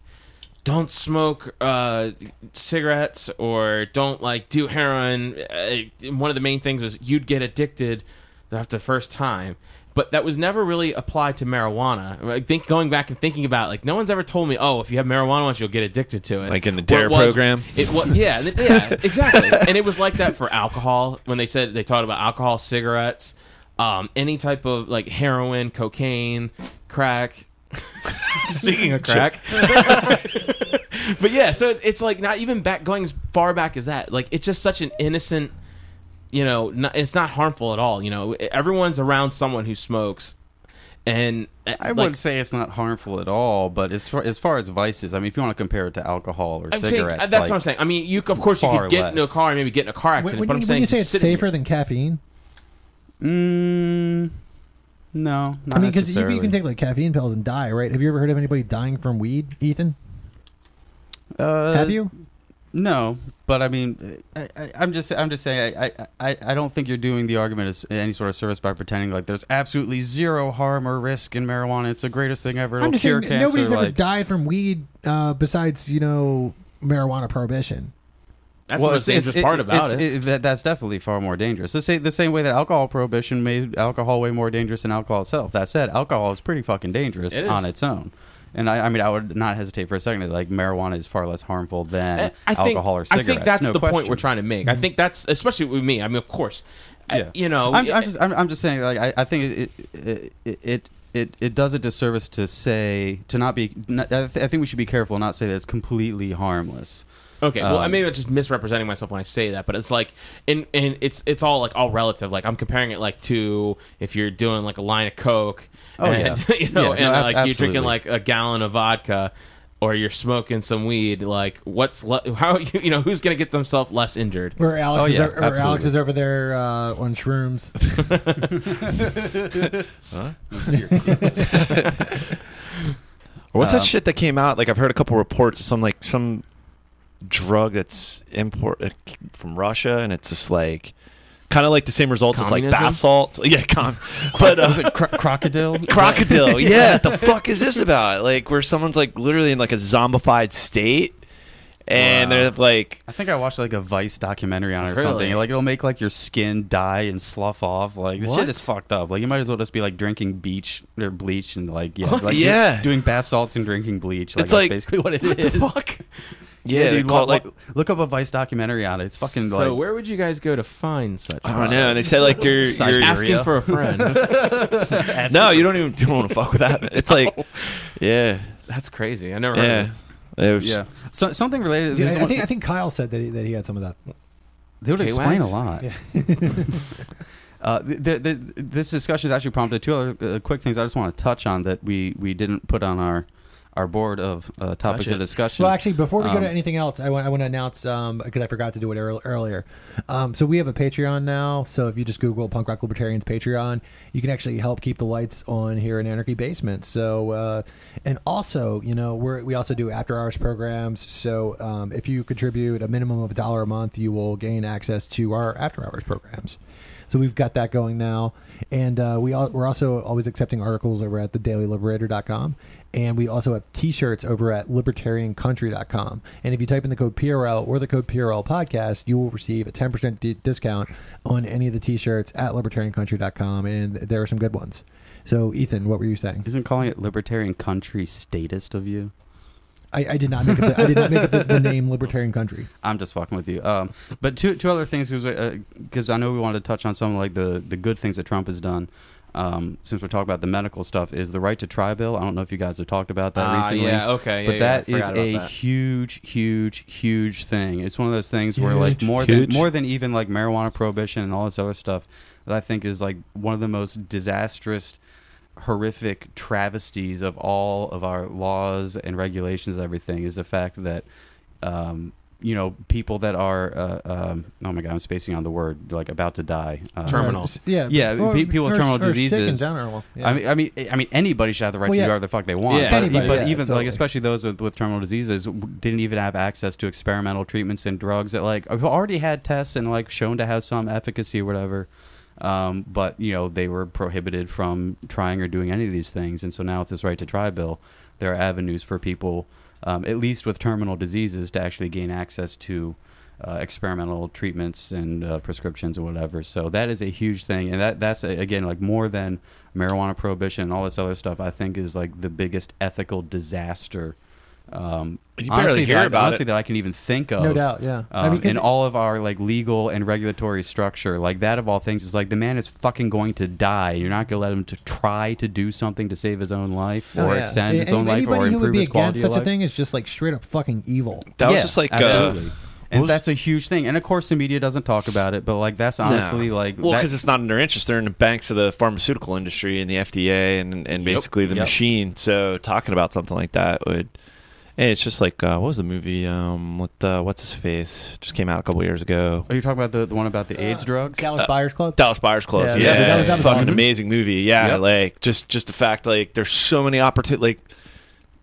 S4: "Don't smoke uh, cigarettes" or "Don't like do heroin." Uh, one of the main things was you'd get addicted after the first time. But that was never really applied to marijuana. I think going back and thinking about, it, like, no one's ever told me, "Oh, if you have marijuana once, you'll get addicted to it."
S3: Like in the DARE
S4: was-
S3: program?
S4: It was yeah, yeah, exactly. and it was like that for alcohol when they said they talked about alcohol, cigarettes, um, any type of like heroin, cocaine, crack. Speaking of crack, but yeah, so it's, it's like not even back going as far back as that. Like it's just such an innocent, you know, not, it's not harmful at all. You know, everyone's around someone who smokes, and uh,
S2: I
S4: like,
S2: wouldn't say it's not harmful at all, but as far as far as vices, I mean, if you want to compare it to alcohol or
S4: I'm saying,
S2: cigarettes,
S4: that's
S2: like,
S4: what I'm saying. I mean, you of course you could get into a car and maybe get in a car
S1: When,
S4: accident.
S1: when
S4: but
S1: you,
S4: I'm
S1: when
S4: saying
S1: you say it's safer
S4: here-
S1: than caffeine,
S2: Mm, no, not
S1: I mean, because you, you can take like caffeine pills and die, right? Have you ever heard of anybody dying from weed, Ethan?
S2: Uh,
S1: Have you?
S2: No, but I mean, I, I, I'm just I'm just saying I, I- I, don't think you're doing the argument as any sort of service by pretending like there's absolutely zero harm or risk in marijuana. It's the greatest thing ever. It'll
S1: I'm just saying
S2: cancer.
S1: nobody's ever died from weed uh, besides you know marijuana prohibition.
S4: That's the most dangerous
S2: it-
S4: part about it.
S2: that, that's definitely far more dangerous. The same, the same way that alcohol prohibition made alcohol way more dangerous than alcohol itself. That said, alcohol is pretty fucking dangerous
S4: It
S2: on its own. And I, I mean, I would not hesitate for a second. that, Like marijuana is far less harmful than
S4: Eh, I think,
S2: alcohol or cigarettes.
S4: I think that's
S2: no
S4: the point we're trying to make. I think that's especially with me. I mean, of course, I-
S2: Yeah.
S4: you know,
S2: I'm, I'm just, I'm, I'm just saying. Like, I, I think it, it, it, it, it, it does a disservice to say to not be. Not, I, th- I think we should be careful, not say that it's completely harmless.
S4: Okay, well, I
S2: Um,
S4: maybe I'm just misrepresenting myself when I say that, but it's like, in and it's it's all like all relative. Like I'm comparing it like to if you're doing like a line of Coke,
S2: Oh,
S4: and,
S2: yeah.
S4: you know,
S2: Yeah,
S4: and
S2: no, ab-
S4: like you're
S2: absolutely.
S4: drinking like a gallon of vodka, or you're smoking some weed. Like, what's le- how you you know who's gonna get themselves less injured?
S1: Where Alex,
S2: Oh,
S1: is,
S2: yeah,
S1: o- or Alex
S2: absolutely.
S1: is over there uh, on shrooms.
S3: Or what's
S2: Um,
S3: that shit that came out? Like I've heard a couple reports of some like some drug that's import uh, from Russia, and it's just like kind of like the same results as like
S4: Communism?
S3: bath salts. Yeah, con- but
S2: Was
S3: uh,
S2: it cro- crocodile?
S3: crocodile. Yeah, the fuck is this about? Like where someone's like literally in like a zombified state, and
S2: Wow.
S3: they're like,
S2: I think I watched like a Vice documentary on it or
S4: Really?
S2: something. Like it'll make like your skin die and slough off. Like this
S3: What?
S2: shit is fucked up. Like you might as well just be like drinking beach or bleach and like yeah, like
S3: Yeah.
S2: doing bath salts and drinking bleach. Like,
S3: It's
S2: that's
S3: like-
S2: basically what it is.
S4: What the fuck?
S3: Yeah, they
S2: dude,
S3: call like
S2: wa- look up a Vice documentary on it. It's fucking like
S4: so
S2: like
S4: where would you guys go to find such?
S3: I don't know. And they say like you're, you're
S4: Asking for a friend.
S3: no, you don't even don't want to fuck with that. It's like, yeah,
S4: That's crazy. I never heard
S3: yeah.
S4: of it.
S3: It was,
S2: yeah, so, something related.
S1: Yeah,
S2: this
S1: I,
S2: one-
S1: think I think Kyle said that he, that he had some of that.
S2: they would explain a
S4: K-Wags?
S2: lot.
S1: Yeah.
S2: Uh, the, the, this discussion has actually prompted two other uh, quick things I just want to touch on that we, we didn't put on our our board of uh, topics of discussion.
S1: Well, actually, before we go to
S2: Um,
S1: anything else, I want I want to announce because I forgot to do it earl- earlier. Um, so we have a Patreon now. So if you just Google Punk Rock Libertarians Patreon, you can actually help keep the lights on here in Anarchy Basement. So uh, and also, you know, we we also do after hours programs. So um, if you contribute a minimum of a dollar a month, you will gain access to our after hours programs. So we've got that going now, and uh, we all, we're also always accepting articles over at thedailyliberator.com, and we also have T-shirts over at libertariancountry.com. And if you type in the code PRL or the code PRL podcast, you will receive a 10% d- discount on any of the T-shirts at libertariancountry.com, and there are some good ones. So, Ethan, what were you saying?
S2: Isn't calling it libertarian country statist of you?
S1: I, I did not make it. The, I did not make it the, the name Libertarian Country.
S2: I'm just fucking with you. Um, but two two other things because I know we wanted to touch on some like the the good things that Trump has done. Um, since we're talking about the medical stuff, is the right to try bill. I don't know if you guys have talked about that
S4: Ah,
S2: recently.
S4: yeah, okay, yeah,
S2: but
S4: yeah,
S2: that
S4: I
S2: is a
S4: that.
S2: huge, huge, huge thing. It's one of those things where like more
S3: Huge.
S2: than more than even like marijuana prohibition and all this other stuff that I think is like one of the most disastrous horrific travesties of all of our laws and regulations and everything is the fact that um, you know people that are uh, um, oh my god I'm spacing on the word like about to die uh,
S4: Terminal.
S1: Uh, yeah,
S2: Yeah, pe- people with
S1: or-
S2: terminal
S1: or sick and
S2: diseases.
S1: yeah.
S2: I mean, I mean, I mean, anybody should have the right
S1: Well,
S2: to
S1: yeah.
S2: do whatever the fuck they want.
S4: Yeah.
S2: but,
S1: Anybody,
S2: but
S1: yeah,
S2: even
S1: totally.
S2: like, especially those with, with terminal diseases, didn't even have access to experimental treatments and drugs that like have already had tests and like shown to have some efficacy or whatever. Um, but you know they were prohibited from trying or doing any of these things, and so now with this right to try bill, there are avenues for people, um, at least with terminal diseases, to actually gain access to uh, experimental treatments and uh, prescriptions or whatever. So that is a huge thing, and that that's again like more than marijuana prohibition and all this other stuff. I think is like the biggest ethical disaster. Um,
S3: You barely
S2: honestly,
S3: hear
S2: that I,
S3: about
S2: honestly
S3: it.
S2: that I can even think of.
S1: no doubt, yeah. I
S2: Um,
S1: mean, 'cause
S2: in all of our like legal and regulatory structure, like that of all things, is like the man is fucking going to die. You're not going to let him to try to do something to save his own life
S1: Oh,
S2: or
S1: yeah.
S2: extend his
S1: Any-
S2: own life
S1: anybody
S2: or
S1: who would
S2: improve
S1: be
S2: his quality
S1: against
S2: of
S1: such a thing is just like straight up fucking evil.
S3: That was
S2: Yeah,
S3: just like uh,
S2: absolutely. and
S3: was-
S2: that's a huge thing. And of course, the media doesn't talk about it, but like that's honestly like
S3: well because it's not in their interest. They're in the banks of the pharmaceutical industry and the FDA and and
S4: Yep.
S3: basically the
S2: Yep.
S3: machine. So talking about something like that would. And it's just like uh, what was the movie? Um, with uh, what's his face? Just came out a couple years ago.
S2: Are you talking about the, the one about the AIDS drugs?
S1: Dallas
S3: Uh,
S1: Buyers Club.
S3: Dallas Buyers Club.
S1: Yeah,
S3: Yeah,
S1: that was- that was
S3: fucking
S1: awesome.
S3: amazing movie. Yeah,
S2: Yep.
S3: like just just the fact like there's so many opportunities, like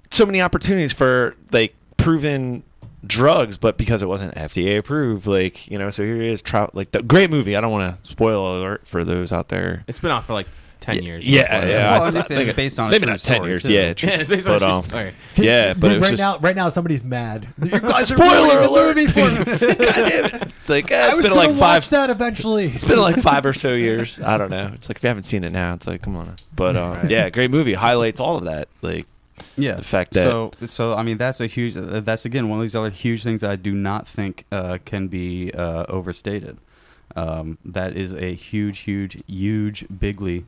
S3: so many opportunities for like proven drugs, but because it wasn't FDA approved, like you know, so here it is. Trout, like the great movie. I don't want to spoil alert for those out there.
S4: It's been out for like ten years.
S3: Yeah,
S4: before.
S3: yeah.
S2: Well,
S3: I-
S2: I
S3: I
S2: think it's based on a
S3: maybe
S2: true
S3: not ten
S2: story,
S3: years.
S2: too.
S3: Yeah, true.
S4: Yeah, it's based on
S3: but,
S4: a true
S3: um,
S4: story.
S3: yeah, but it was
S1: right
S3: just
S1: now, right now, somebody's mad. You guys are
S3: Spoiler
S1: ruining
S3: alert.
S1: movie for me.
S3: God damn it. It's like eh,
S1: I
S3: it's
S1: was
S3: been like five.
S1: watch that eventually.
S3: It's been like five or so years. I don't know. It's like if you haven't seen it now, it's like come on. But um,
S4: Right.
S3: yeah, great movie. Highlights all of that. Like
S2: Yeah,
S3: the fact that
S2: so so I mean that's a huge uh, that's again one of these other huge things that I do not think uh, can be uh, overstated. Um, that is a huge, huge, huge, bigly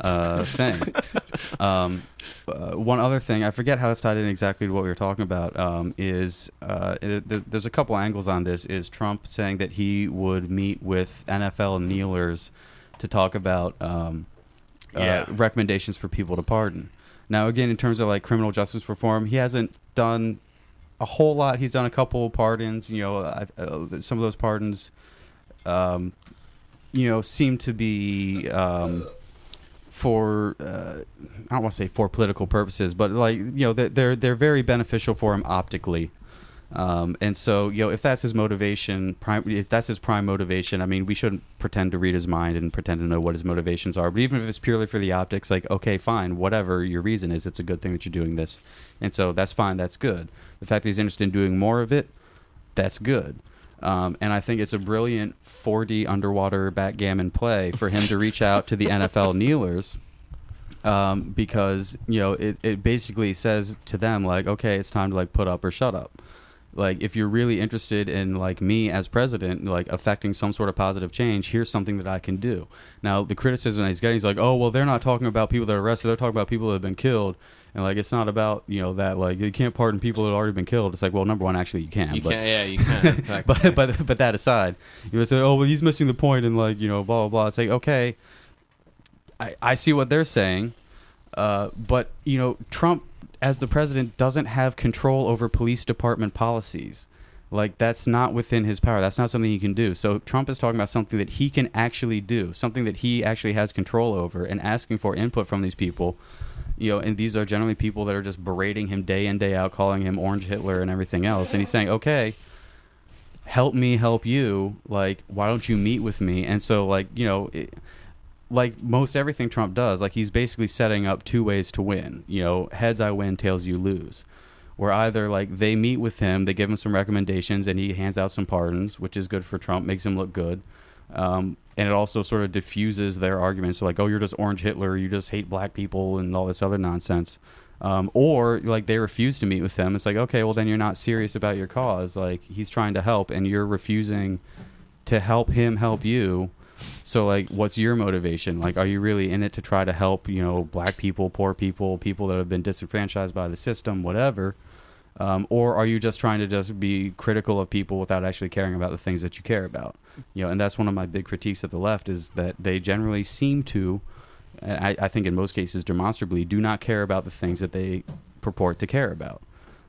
S2: uh, thing. um, uh, one other thing, I forget how it's tied in exactly to what we were talking about. Um, is uh, it, there, there's a couple angles on this. Is Trump saying that he would meet with NFL kneelers to talk about um,
S4: Yeah.
S2: uh, recommendations for people to pardon? Now, again, in terms of like criminal justice reform, he hasn't done a whole lot. He's done a couple pardons. You know, I, uh, some of those pardons, um, you know, seem to be um, for uh, I don't want to say for political purposes, but like you know, they're they're, very beneficial for him optically. Um, and so, you know, if that's his motivation, prime, if that's his prime motivation, I mean, we shouldn't pretend to read his mind and pretend to know what his motivations are. But even if it's purely for the optics, like, okay, fine, whatever your reason is, it's a good thing that you're doing this. And so that's fine, that's good. The fact that he's interested in doing more of it, that's good. Um, and I think it's a brilliant 4D underwater backgammon play for him to reach out to the NFL kneelers um, because you know it, it basically says to them like okay it's time to like put up or shut up. Like if you're really interested in like me as president like affecting some sort of positive change here's something that i can do. Now the criticism that he's getting is like oh well they're not talking about people that are arrested they're talking about people that have been killed and like it's not about you know that like you can't pardon people that have already been killed it's like well number one actually you can
S4: You
S2: but
S4: can, yeah, you can. fact.
S2: but but but that aside, you would say, oh well, he's missing the point, and like you know, blah blah blah. It's like okay, I I see what they're saying, uh, but you know, Trump as the president doesn't have control over police department policies. Like that's not within his power. That's not something he can do. So Trump is talking about something that he can actually do, something that he actually has control over, and asking for input from these people. You know, and these are generally people that are just berating him day in day out, calling him Orange Hitler and everything else. And he's saying, okay, help me help you. Like why don't you meet with me? And so like you know it, like most everything trump does like he's basically setting up two ways to win. You know heads i win tails you lose. Where either like they meet with him they give him some recommendations and he hands out some pardons which is good for trump makes him look good. Um, and it also sort of diffuses their arguments. Like oh you're just orange hitler. You just hate black people and all this other nonsense. Um, or like they refuse to meet with them. it's like okay well then you're not serious about your cause. Like he's trying to help and you're refusing to help him help you. So like what's your motivation? Like are you really in it to try to help you know black people poor people people that have been disenfranchised by the system whatever um, or are you just trying to just be critical of people without actually caring about the things that you care about? You know and that's one of my big critiques of the left is that they generally seem to I, I think in most cases demonstrably do not care about the things that they purport to care about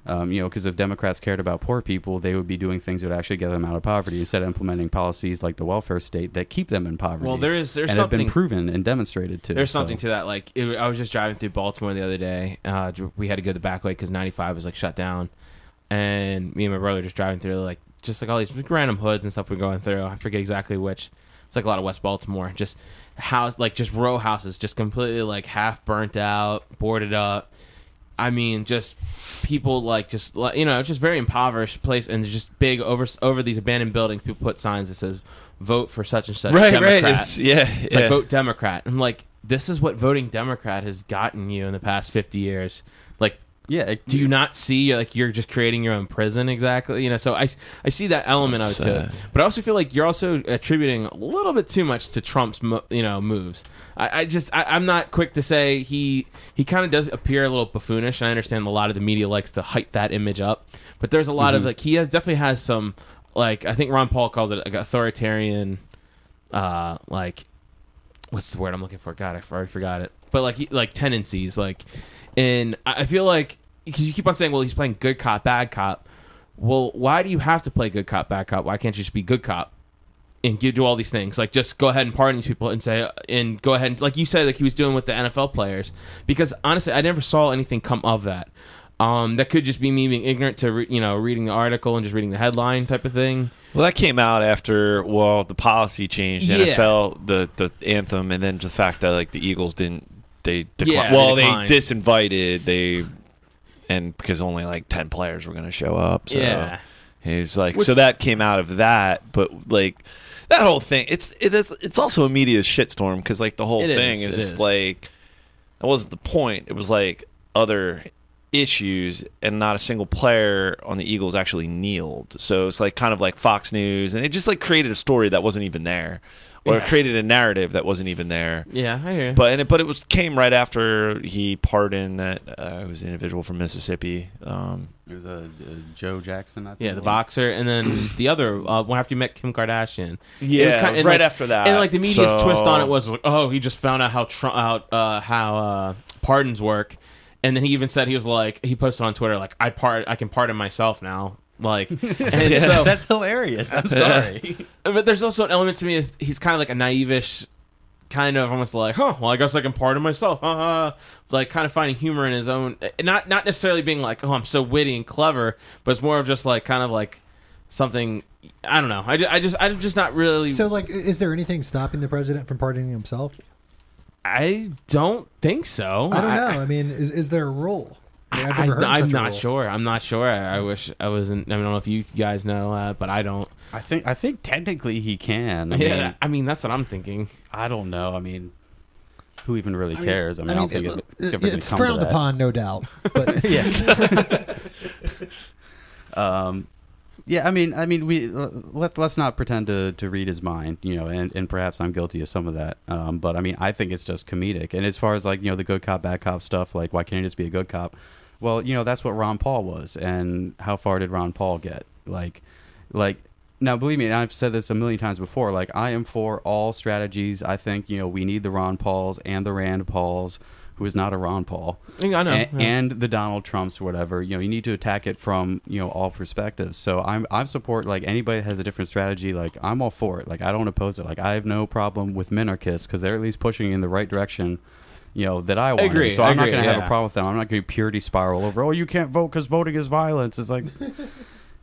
S2: um, you know, because if Democrats cared about poor people, they would be doing things that would actually get them out of poverty instead of implementing policies like the welfare state that keep them in poverty.
S4: well, there is there's
S2: and
S4: something
S2: been proven and demonstrated too.
S4: There's
S2: so-
S4: something to that. Like it, I was just driving through Baltimore the other day. Uh, we had to go the back way because 95 was like shut down, and me and my brother just driving through like just like all these random hoods and stuff we're going through. I forget exactly which. It's like a lot of West Baltimore. Just house like just row houses, just completely like half burnt out, boarded up. I mean, just people like just like, you know, just very impoverished place, and just big over over these abandoned buildings. People put signs that says "Vote for such and such."
S3: right,
S4: Democrat.
S3: right. It's, yeah,
S4: It's
S3: yeah.
S4: like vote Democrat. I'm like, this is what voting Democrat has gotten you in the past 50 years.
S2: Yeah. It,
S4: do you not see like you're just creating your own prison exactly? You know, so I I see that element of it too. But I also feel like you're also attributing a little bit too much to Trump's you know moves. I, I just I, I'm not quick to say he he kind of does appear a little buffoonish. I understand a lot of the media likes to hype that image up, but there's a lot of like he has definitely has some like I think Ron Paul calls it like authoritarian, uh like what's the word I'm looking for? God, I already forgot it. But like he- like tendencies, like, and I feel like because you keep on saying, well, he's playing good cop, bad cop. Well, why do you have to play good cop, bad cop? Why can't you just be good cop and do all these things? Like, just go ahead and pardon these people and say, and go ahead and like you said, like he was doing with the NFL players. Because honestly, I never saw anything come of that. Um, that could just be me being ignorant to re- you know reading the article and just reading the headline type of thing.
S3: Well, that came out after well the policy changed,
S4: Yeah.
S3: NFL the the anthem, and then the fact that like the Eagles didn't they declined.
S4: Yeah,
S3: well they,
S4: declined.
S3: disinvited they and because only like ten players were going to show up. So
S4: Yeah.
S3: he's like
S4: Which-
S3: so that came out of that, but like that whole thing it's it is it's also a media shitstorm because like the whole
S4: is,
S3: thing is
S4: it
S3: just
S4: is.
S3: like that wasn't the point. It was like other issues and not a single player on the Eagles actually kneeled. So it's like kind of like Fox News and it just like created a story that wasn't even there. Or
S4: Yeah.
S3: created a narrative that wasn't even there.
S4: Yeah, I hear. you.
S3: But and it, but it was came right after he pardoned that uh, it was an individual from Mississippi. Um,
S2: It was a uh, Joe Jackson. I think.
S4: yeah, the boxer, and then the other uh, one after you met Kim Kardashian.
S3: yeah,
S4: was kinda-
S3: was right
S4: like-
S3: after that.
S4: and like the media's
S3: So-
S4: twist on it was like, oh, he just found out how tr- out uh, how uh, pardons work, and then he even said he was like he posted on Twitter like I part I can pardon myself now. Like, and so
S2: That's hilarious. I'm sorry.
S4: but there's also an element to me. of- He's kind of like a naive-ish, kind of almost like, huh? Well, I guess I can pardon myself. Uh-huh. like kind of finding humor in his own, eh, not not necessarily being like, oh, I'm so witty and clever, but it's more of just like kind of like something. I don't know. I, ju- I just I'm just not really.
S1: So, like, is there anything stopping the president from pardoning himself?
S4: I don't think so.
S1: I don't know. I, mean, is, is there a rule? I mean, I've
S4: I,
S1: never heard of
S4: am not
S1: rule.
S4: sure. I'm not sure. I, I wish I wasn't. I don't know if you guys know, uh, but I don't.
S2: I think I think technically he can. I
S4: yeah,
S2: mean,
S4: I mean that's what I'm thinking.
S2: I don't know. I mean, who even really
S1: I mean-
S2: cares? I mean, I, don't think it, it's ever going
S1: it's
S2: to come to
S1: frowned
S2: that.
S1: upon, no doubt. But
S2: yeah. um, yeah. I mean, I mean, we let let's not pretend to, to read his mind, you know, and, and perhaps I'm guilty of some of that. Um, but I mean, I think it's just comedic. And as far as like you know the good cop bad cop stuff, like why can't he just be a good cop? Well, you know that's what Ron Paul was, and how far did Ron Paul get? Like, like. Now, believe me, I've said this a million times before. Like, I am for all strategies. I think you know we need the Ron Pauls and the Rand Pauls, who is not a Ron Paul
S4: I know.
S2: and,
S4: yeah.
S2: and the Donald Trumps or whatever. You know, you need to attack it from you know all perspectives. So I'm I support like anybody that has a different strategy. Like I'm all for it. Like I don't oppose it. Like I have no problem with minarchists because they're at least pushing in the right direction. You know that I want.
S4: agree,
S2: So I'm not going to have a problem with them. I'm not going to purity spiral over. Oh, you can't vote because voting is violence. It's like.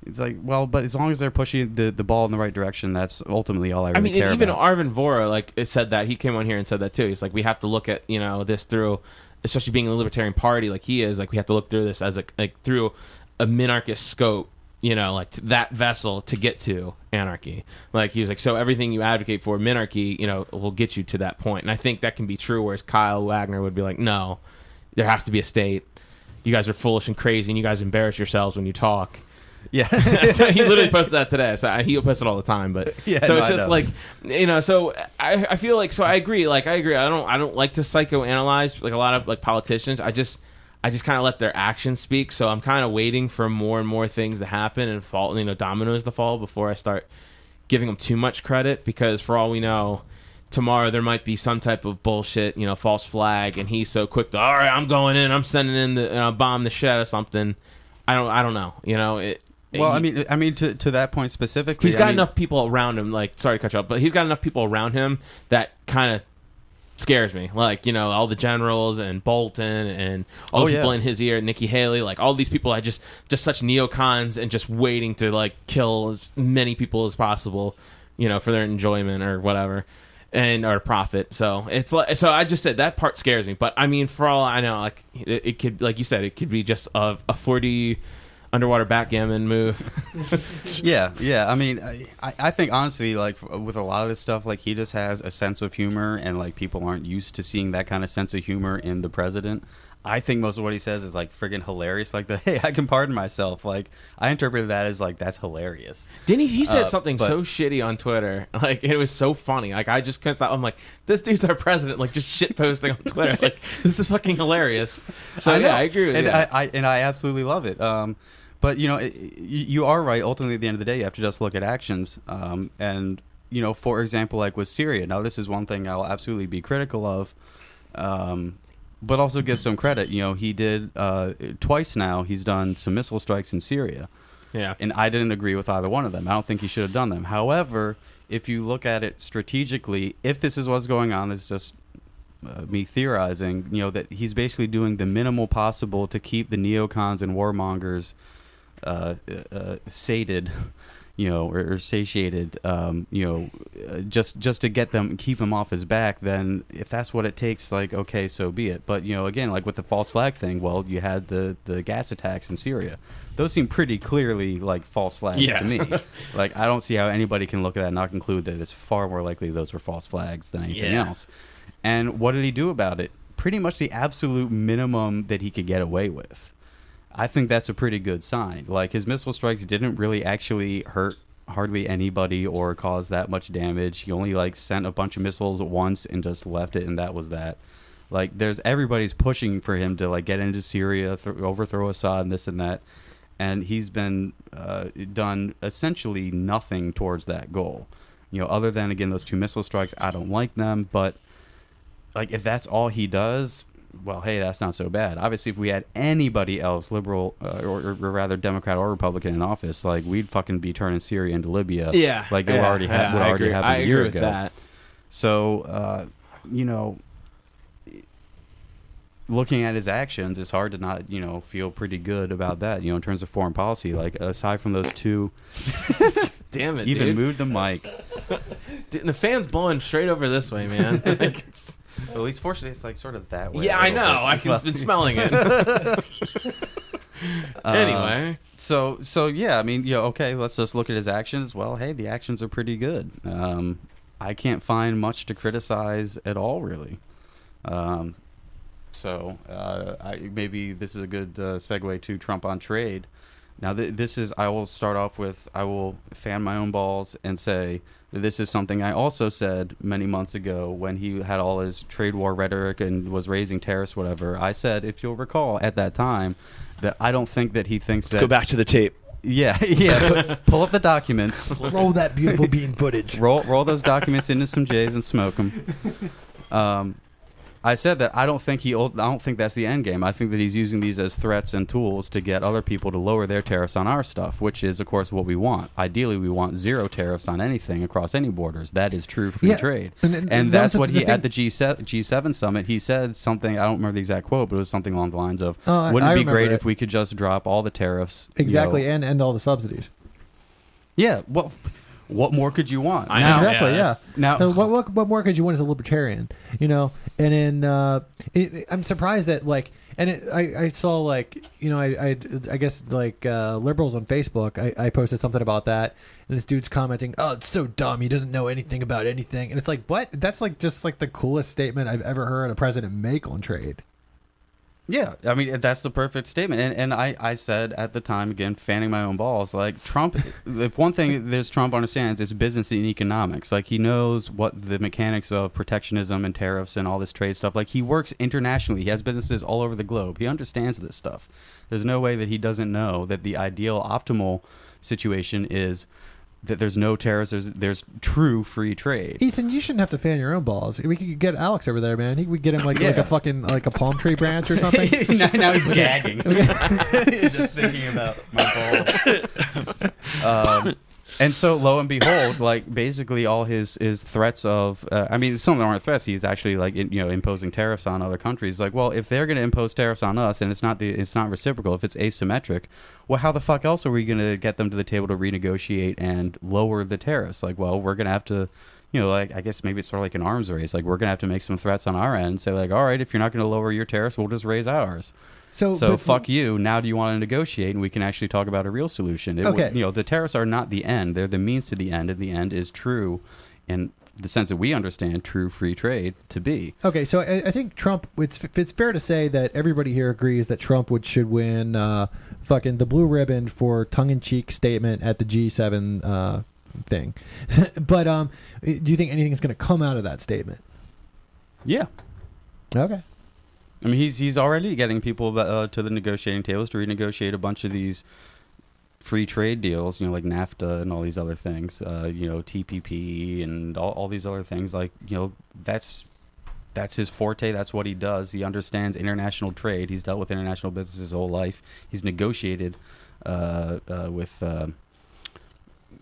S2: It's like well, but as long as they're pushing the, the ball in the right direction, that's ultimately all I really
S4: I mean,
S2: care
S4: and even
S2: about.
S4: Arvin Vora like it said that he came on here and said that too. He's like, we have to look at you know this through, especially being a libertarian party like he is. Like we have to look through this as a like through a minarchist scope. You know, like to that vessel to get to anarchy. Like he was like, so everything you advocate for minarchy, you know, will get you to that point. And I think that can be true. Whereas Kyle Wagner would be like, no, there has to be a state. You guys are foolish and crazy, and you guys embarrass yourselves when you talk.
S2: Yeah.
S4: so he literally posted that today. So I- he'll post it all the time, but
S2: Yeah,
S4: so
S2: no,
S4: it's just like you know. So I, I feel like so I agree. Like I agree. I don't I don't like to psychoanalyze like a lot of like politicians. I just I just kind of let their actions speak. So I'm kind of waiting for more and more things to happen and fall you know dominoes to fall before I start giving them too much credit because for all we know. Tomorrow there might be some type of bullshit, you know, false flag, and he's so quick to, all right, I'm going in, I'm sending in the, you know, bomb the shit or something. I don't, I don't know, you know. It,
S2: Well, I mean, I mean to to that point specifically,
S4: he's got
S2: mean-
S4: enough people around him. Like, sorry to cut you off, but he's got enough people around him that kind of scares me. Like, you know, all the generals and Bolton and all
S2: Oh,
S4: the people
S2: yeah.
S4: in his ear, Nikki Haley, like all these people, I just just such neocons and just waiting to like kill as many people as possible, you know, for their enjoyment or whatever. And or profit, so it's like so. I just said that part scares me, but I mean, for all I know, like it, it could, like you said, it could be just a, a 4D underwater backgammon move.
S2: Yeah, yeah. I mean, I, I I think honestly, like with a lot of this stuff, like he just has a sense of humor, and like people aren't used to seeing that kind of sense of humor in the president. I think most of what he says is like friggin' hilarious. Like the hey, I can pardon myself. Like I interpreted that as like that's hilarious.
S4: Didn't he? He said
S2: Uh,
S4: something
S2: but-
S4: so shitty on Twitter. Like it was so funny. Like I just couldn't stop. I'm like, this dude's our president. Like just shit posting on Twitter. Like this is fucking hilarious. So
S2: know.
S4: yeah, I agree with
S2: and
S4: you.
S2: I, I and I absolutely love it. Um, but you know, it, you are right. Ultimately, at the end of the day, you have to just look at actions. Um, and you know, for example, like with Syria. Now, this is one thing I'll absolutely be critical of. Um, but also give some credit. You know, he did uh, twice now. He's done some missile strikes in Syria,
S4: yeah.
S2: and I didn't agree with either one of them. I don't think he should have done them. However, if you look at it strategically, if this is what's going on, it's just uh, me theorizing, you know, that he's basically doing the minimal possible to keep the neocons and warmongers uh, uh, sated, you know, or, or satiated, um, you know, uh, just just to get them keep them off his back. Then, if that's what it takes, like okay, so be it. But you know, again, like with the false flag thing, well, you had the the gas attacks in Syria. Those seem pretty clearly like false flags
S4: Yeah.
S2: to me. like I don't see how anybody can look at that and not conclude that it's far more likely those were false flags than anything
S4: Yeah.
S2: else. And what did he do about it? Pretty much the absolute minimum that he could get away with. I think that's a pretty good sign. Like his missile strikes didn't really actually hurt hardly anybody or cause that much damage. He only like sent a bunch of missiles once and just left it, and that was that. Like there's everybody's pushing for him to like get into Syria, th- overthrow Assad, and this and that, and he's been uh, done essentially nothing towards that goal. You know, other than again those two missile strikes, I don't like them, but like if that's all he does, well, hey, that's not so bad. Obviously, if we had anybody else, liberal uh, or, or rather Democrat or Republican in office, like we'd fucking be turning Syria into Libya.
S4: Yeah,
S2: like it
S4: yeah,
S2: already
S4: yeah,
S2: would
S4: I
S2: already
S4: agree.
S2: happen
S4: I
S2: a year
S4: agree with
S2: ago.
S4: that.
S2: So, uh, you know, looking at his actions, it's hard to not, you know, feel pretty good about that. You know, in terms of foreign policy, like aside from those two,
S4: Damn it,
S2: even
S4: dude.
S2: moved the mic.
S4: The fan's blowing straight over this way, man. Like, it's-
S2: At least, fortunately, it's like sort of that way.
S4: yeah, I know. I can been smelling it.
S2: Uh,
S4: anyway,
S2: So so yeah, I mean, yeah, okay, let's just look at his actions. Well, hey, the actions are pretty good. Um, I can't find much to criticize at all, really. Um, so uh, I, maybe this is a good uh, segue to Trump on trade. Now, th- this is I will start off with I will fan my own balls and say this is something I also said many months ago when he had all his trade war rhetoric and was raising tariffs, whatever. I said, if you'll recall, at that time, that I don't think that he thinks
S3: Let's
S2: that
S3: go back to the tape.
S2: yeah, yeah. Put, pull up the documents.
S1: Roll that beautiful bean footage.
S2: Roll roll those documents into some J's and smoke them. Um, I said that I don't think he. I don't think that's the end game. I think that he's using these as threats and tools to get other people to lower their tariffs on our stuff, which is, of course, what we want. Ideally, we want zero tariffs on anything across any borders. That is true free
S1: Yeah,
S2: trade,
S1: and-
S2: and,
S1: and
S2: that's what he at the G7 G7 summit. He said something. I don't remember the exact quote, but it was something along the lines of,
S1: Oh,
S2: "Wouldn't
S1: I
S2: it be great
S1: it.
S2: if we could just drop all the tariffs?" you
S1: Exactly,
S2: know,
S1: and and all the subsidies.
S2: yeah. Well, what more could you want?
S4: I know.
S1: exactly, yeah.
S4: it's-
S2: Now,
S1: So what, what what more could you want as a libertarian? You know, and then uh, it, I'm surprised that like, and it, I I saw like you know I I, I guess like uh, liberals on Facebook I, I posted something about that and this dude's commenting oh it's so dumb he doesn't know anything about anything and it's like what that's like just like the coolest statement I've ever heard a president make on trade.
S2: Yeah, I mean that's the perfect statement, and and I, I said at the time again, fanning my own balls, like Trump. if one thing this Trump understands is business and economics. Like he knows what the mechanics of protectionism and tariffs and all this trade stuff. Like he works internationally. He has businesses all over the globe. He understands this stuff. There's no way that he doesn't know that the ideal, optimal situation is that there's no tariffs. There's there's true free trade.
S1: Ethan, you shouldn't have to fan your own balls. We could get Alex over there, man. He we get him like like a fucking like a palm tree branch or something.
S2: now, now he's gagging. Just thinking about my balls. um, and so, lo and behold, like basically all his his threats of, uh, I mean, some of them aren't threats. He's actually like in, you know imposing tariffs on other countries. Like, well, if they're going to impose tariffs on us, and it's not the it's not reciprocal, if it's asymmetric, well, how the fuck else are we going to get them to the table to renegotiate and lower the tariffs? Like, well, we're going to have to. You know, like I guess maybe it's sort of like an arms race. Like we're gonna have to make some threats on our end. and Say like, all right, if you're not gonna lower your tariffs, we'll just raise ours.
S1: So
S2: So fuck you. Now do you want to negotiate and we can actually talk about a real solution? It would-
S1: Okay.
S2: you know, the tariffs are not the end. They're the means to the end, and the end is true in the sense that we understand true free trade to be.
S1: Okay, so I, I think Trump. It's it's fair to say that everybody here agrees that Trump would should win uh, fucking the blue ribbon for tongue in cheek statement at the G7 uh, thing. but um, do you think anything's going to come out of that statement?
S2: Yeah.
S1: Okay.
S2: I mean, he's he's already getting people uh, to the negotiating tables to renegotiate a bunch of these free trade deals, you know, like NAFTA and all these other things, uh, you know, TPP and all, all these other things. Like, you know, that's that's his forte. That's what he does. He understands international trade. He's dealt with international business his whole life. He's negotiated uh, uh, with uh,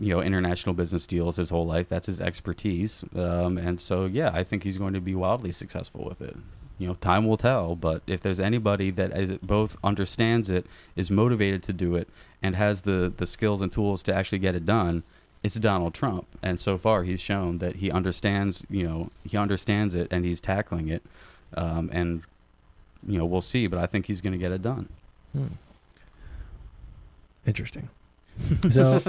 S2: you know international business deals his whole life. That's his expertise, um, and so yeah, I think he's going to be wildly successful with it. You know, time will tell. But if there's anybody that both understands it, is motivated to do it, and has the the skills and tools to actually get it done, it's Donald Trump. And so far, he's shown that he understands. You know, he understands it, and he's tackling it. Um, and you know, we'll see. But I think he's going to get it done.
S1: Hmm. Interesting. so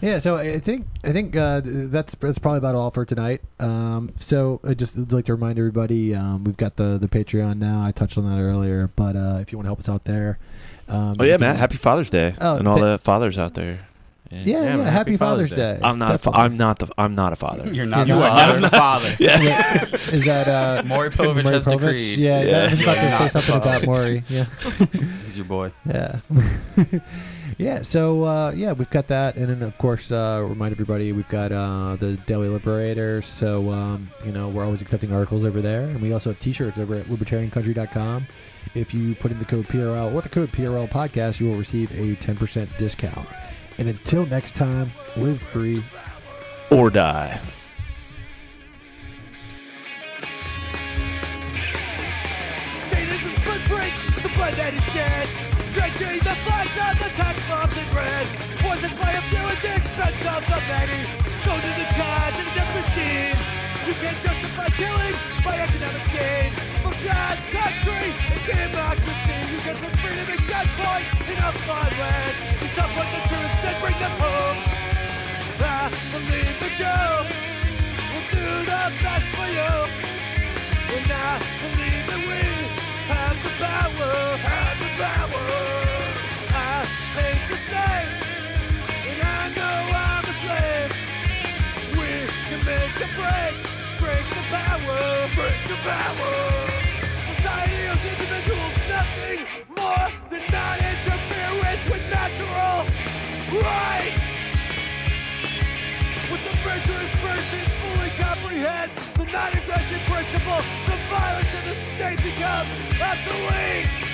S1: yeah, so I think I think uh, that's that's probably about all for tonight. Um, so I just would like to remind everybody um, we've got the the Patreon now. I touched on that earlier, but uh, if you want to help us out there, um,
S3: Oh yeah, Matt! Happy Father's Day,
S1: Oh,
S3: and all
S1: fa-
S3: the fathers out there.
S1: Yeah, yeah,
S4: man,
S1: happy,
S4: happy
S1: Father's,
S4: Father's
S1: Day.
S3: I'm not. A fa-
S1: Definitely.
S3: I'm not the. I'm not a father.
S2: You're not.
S1: You
S2: the
S1: are
S2: father.
S4: I'm the father.
S3: yeah.
S1: Is that uh,
S2: Maury Povich
S1: Maury
S2: has
S1: Povich?
S2: decreed.
S1: Yeah,
S3: Yeah.
S1: I was about
S2: Yeah,
S1: to say
S2: not
S1: something
S2: father.
S1: about Maury. Yeah.
S2: He's your boy.
S1: Yeah. yeah. So uh, yeah, we've got that, and then of course, uh, remind everybody we've got uh, the Daily Liberator. So um, you know we're always accepting articles over there, and we also have T-shirts over at libertariancountry.com. If you put in the code PRL or the code PRL podcast, you will receive a ten percent discount. And until next time, live free.
S3: Or die.
S5: Statism's footprint is the blood that is shed. Drenching the flags of the tax bombs in red. Poisons by a few at the expense of the many. Soldiers and gods in a death machine. You can't justify killing by economic gain. God, country, and democracy. You can put freedom at gunpoint in a foreign land. You support the troops, then bring them home. I believe that you will do the best for you. And I believe that we have the power, have the power. I hate the state, and I know I'm a slave. We can make a break, break the power, break the power. More than non-interference with natural rights. Once a virtuous person fully comprehends the non-aggression principle, the violence of the state becomes obsolete.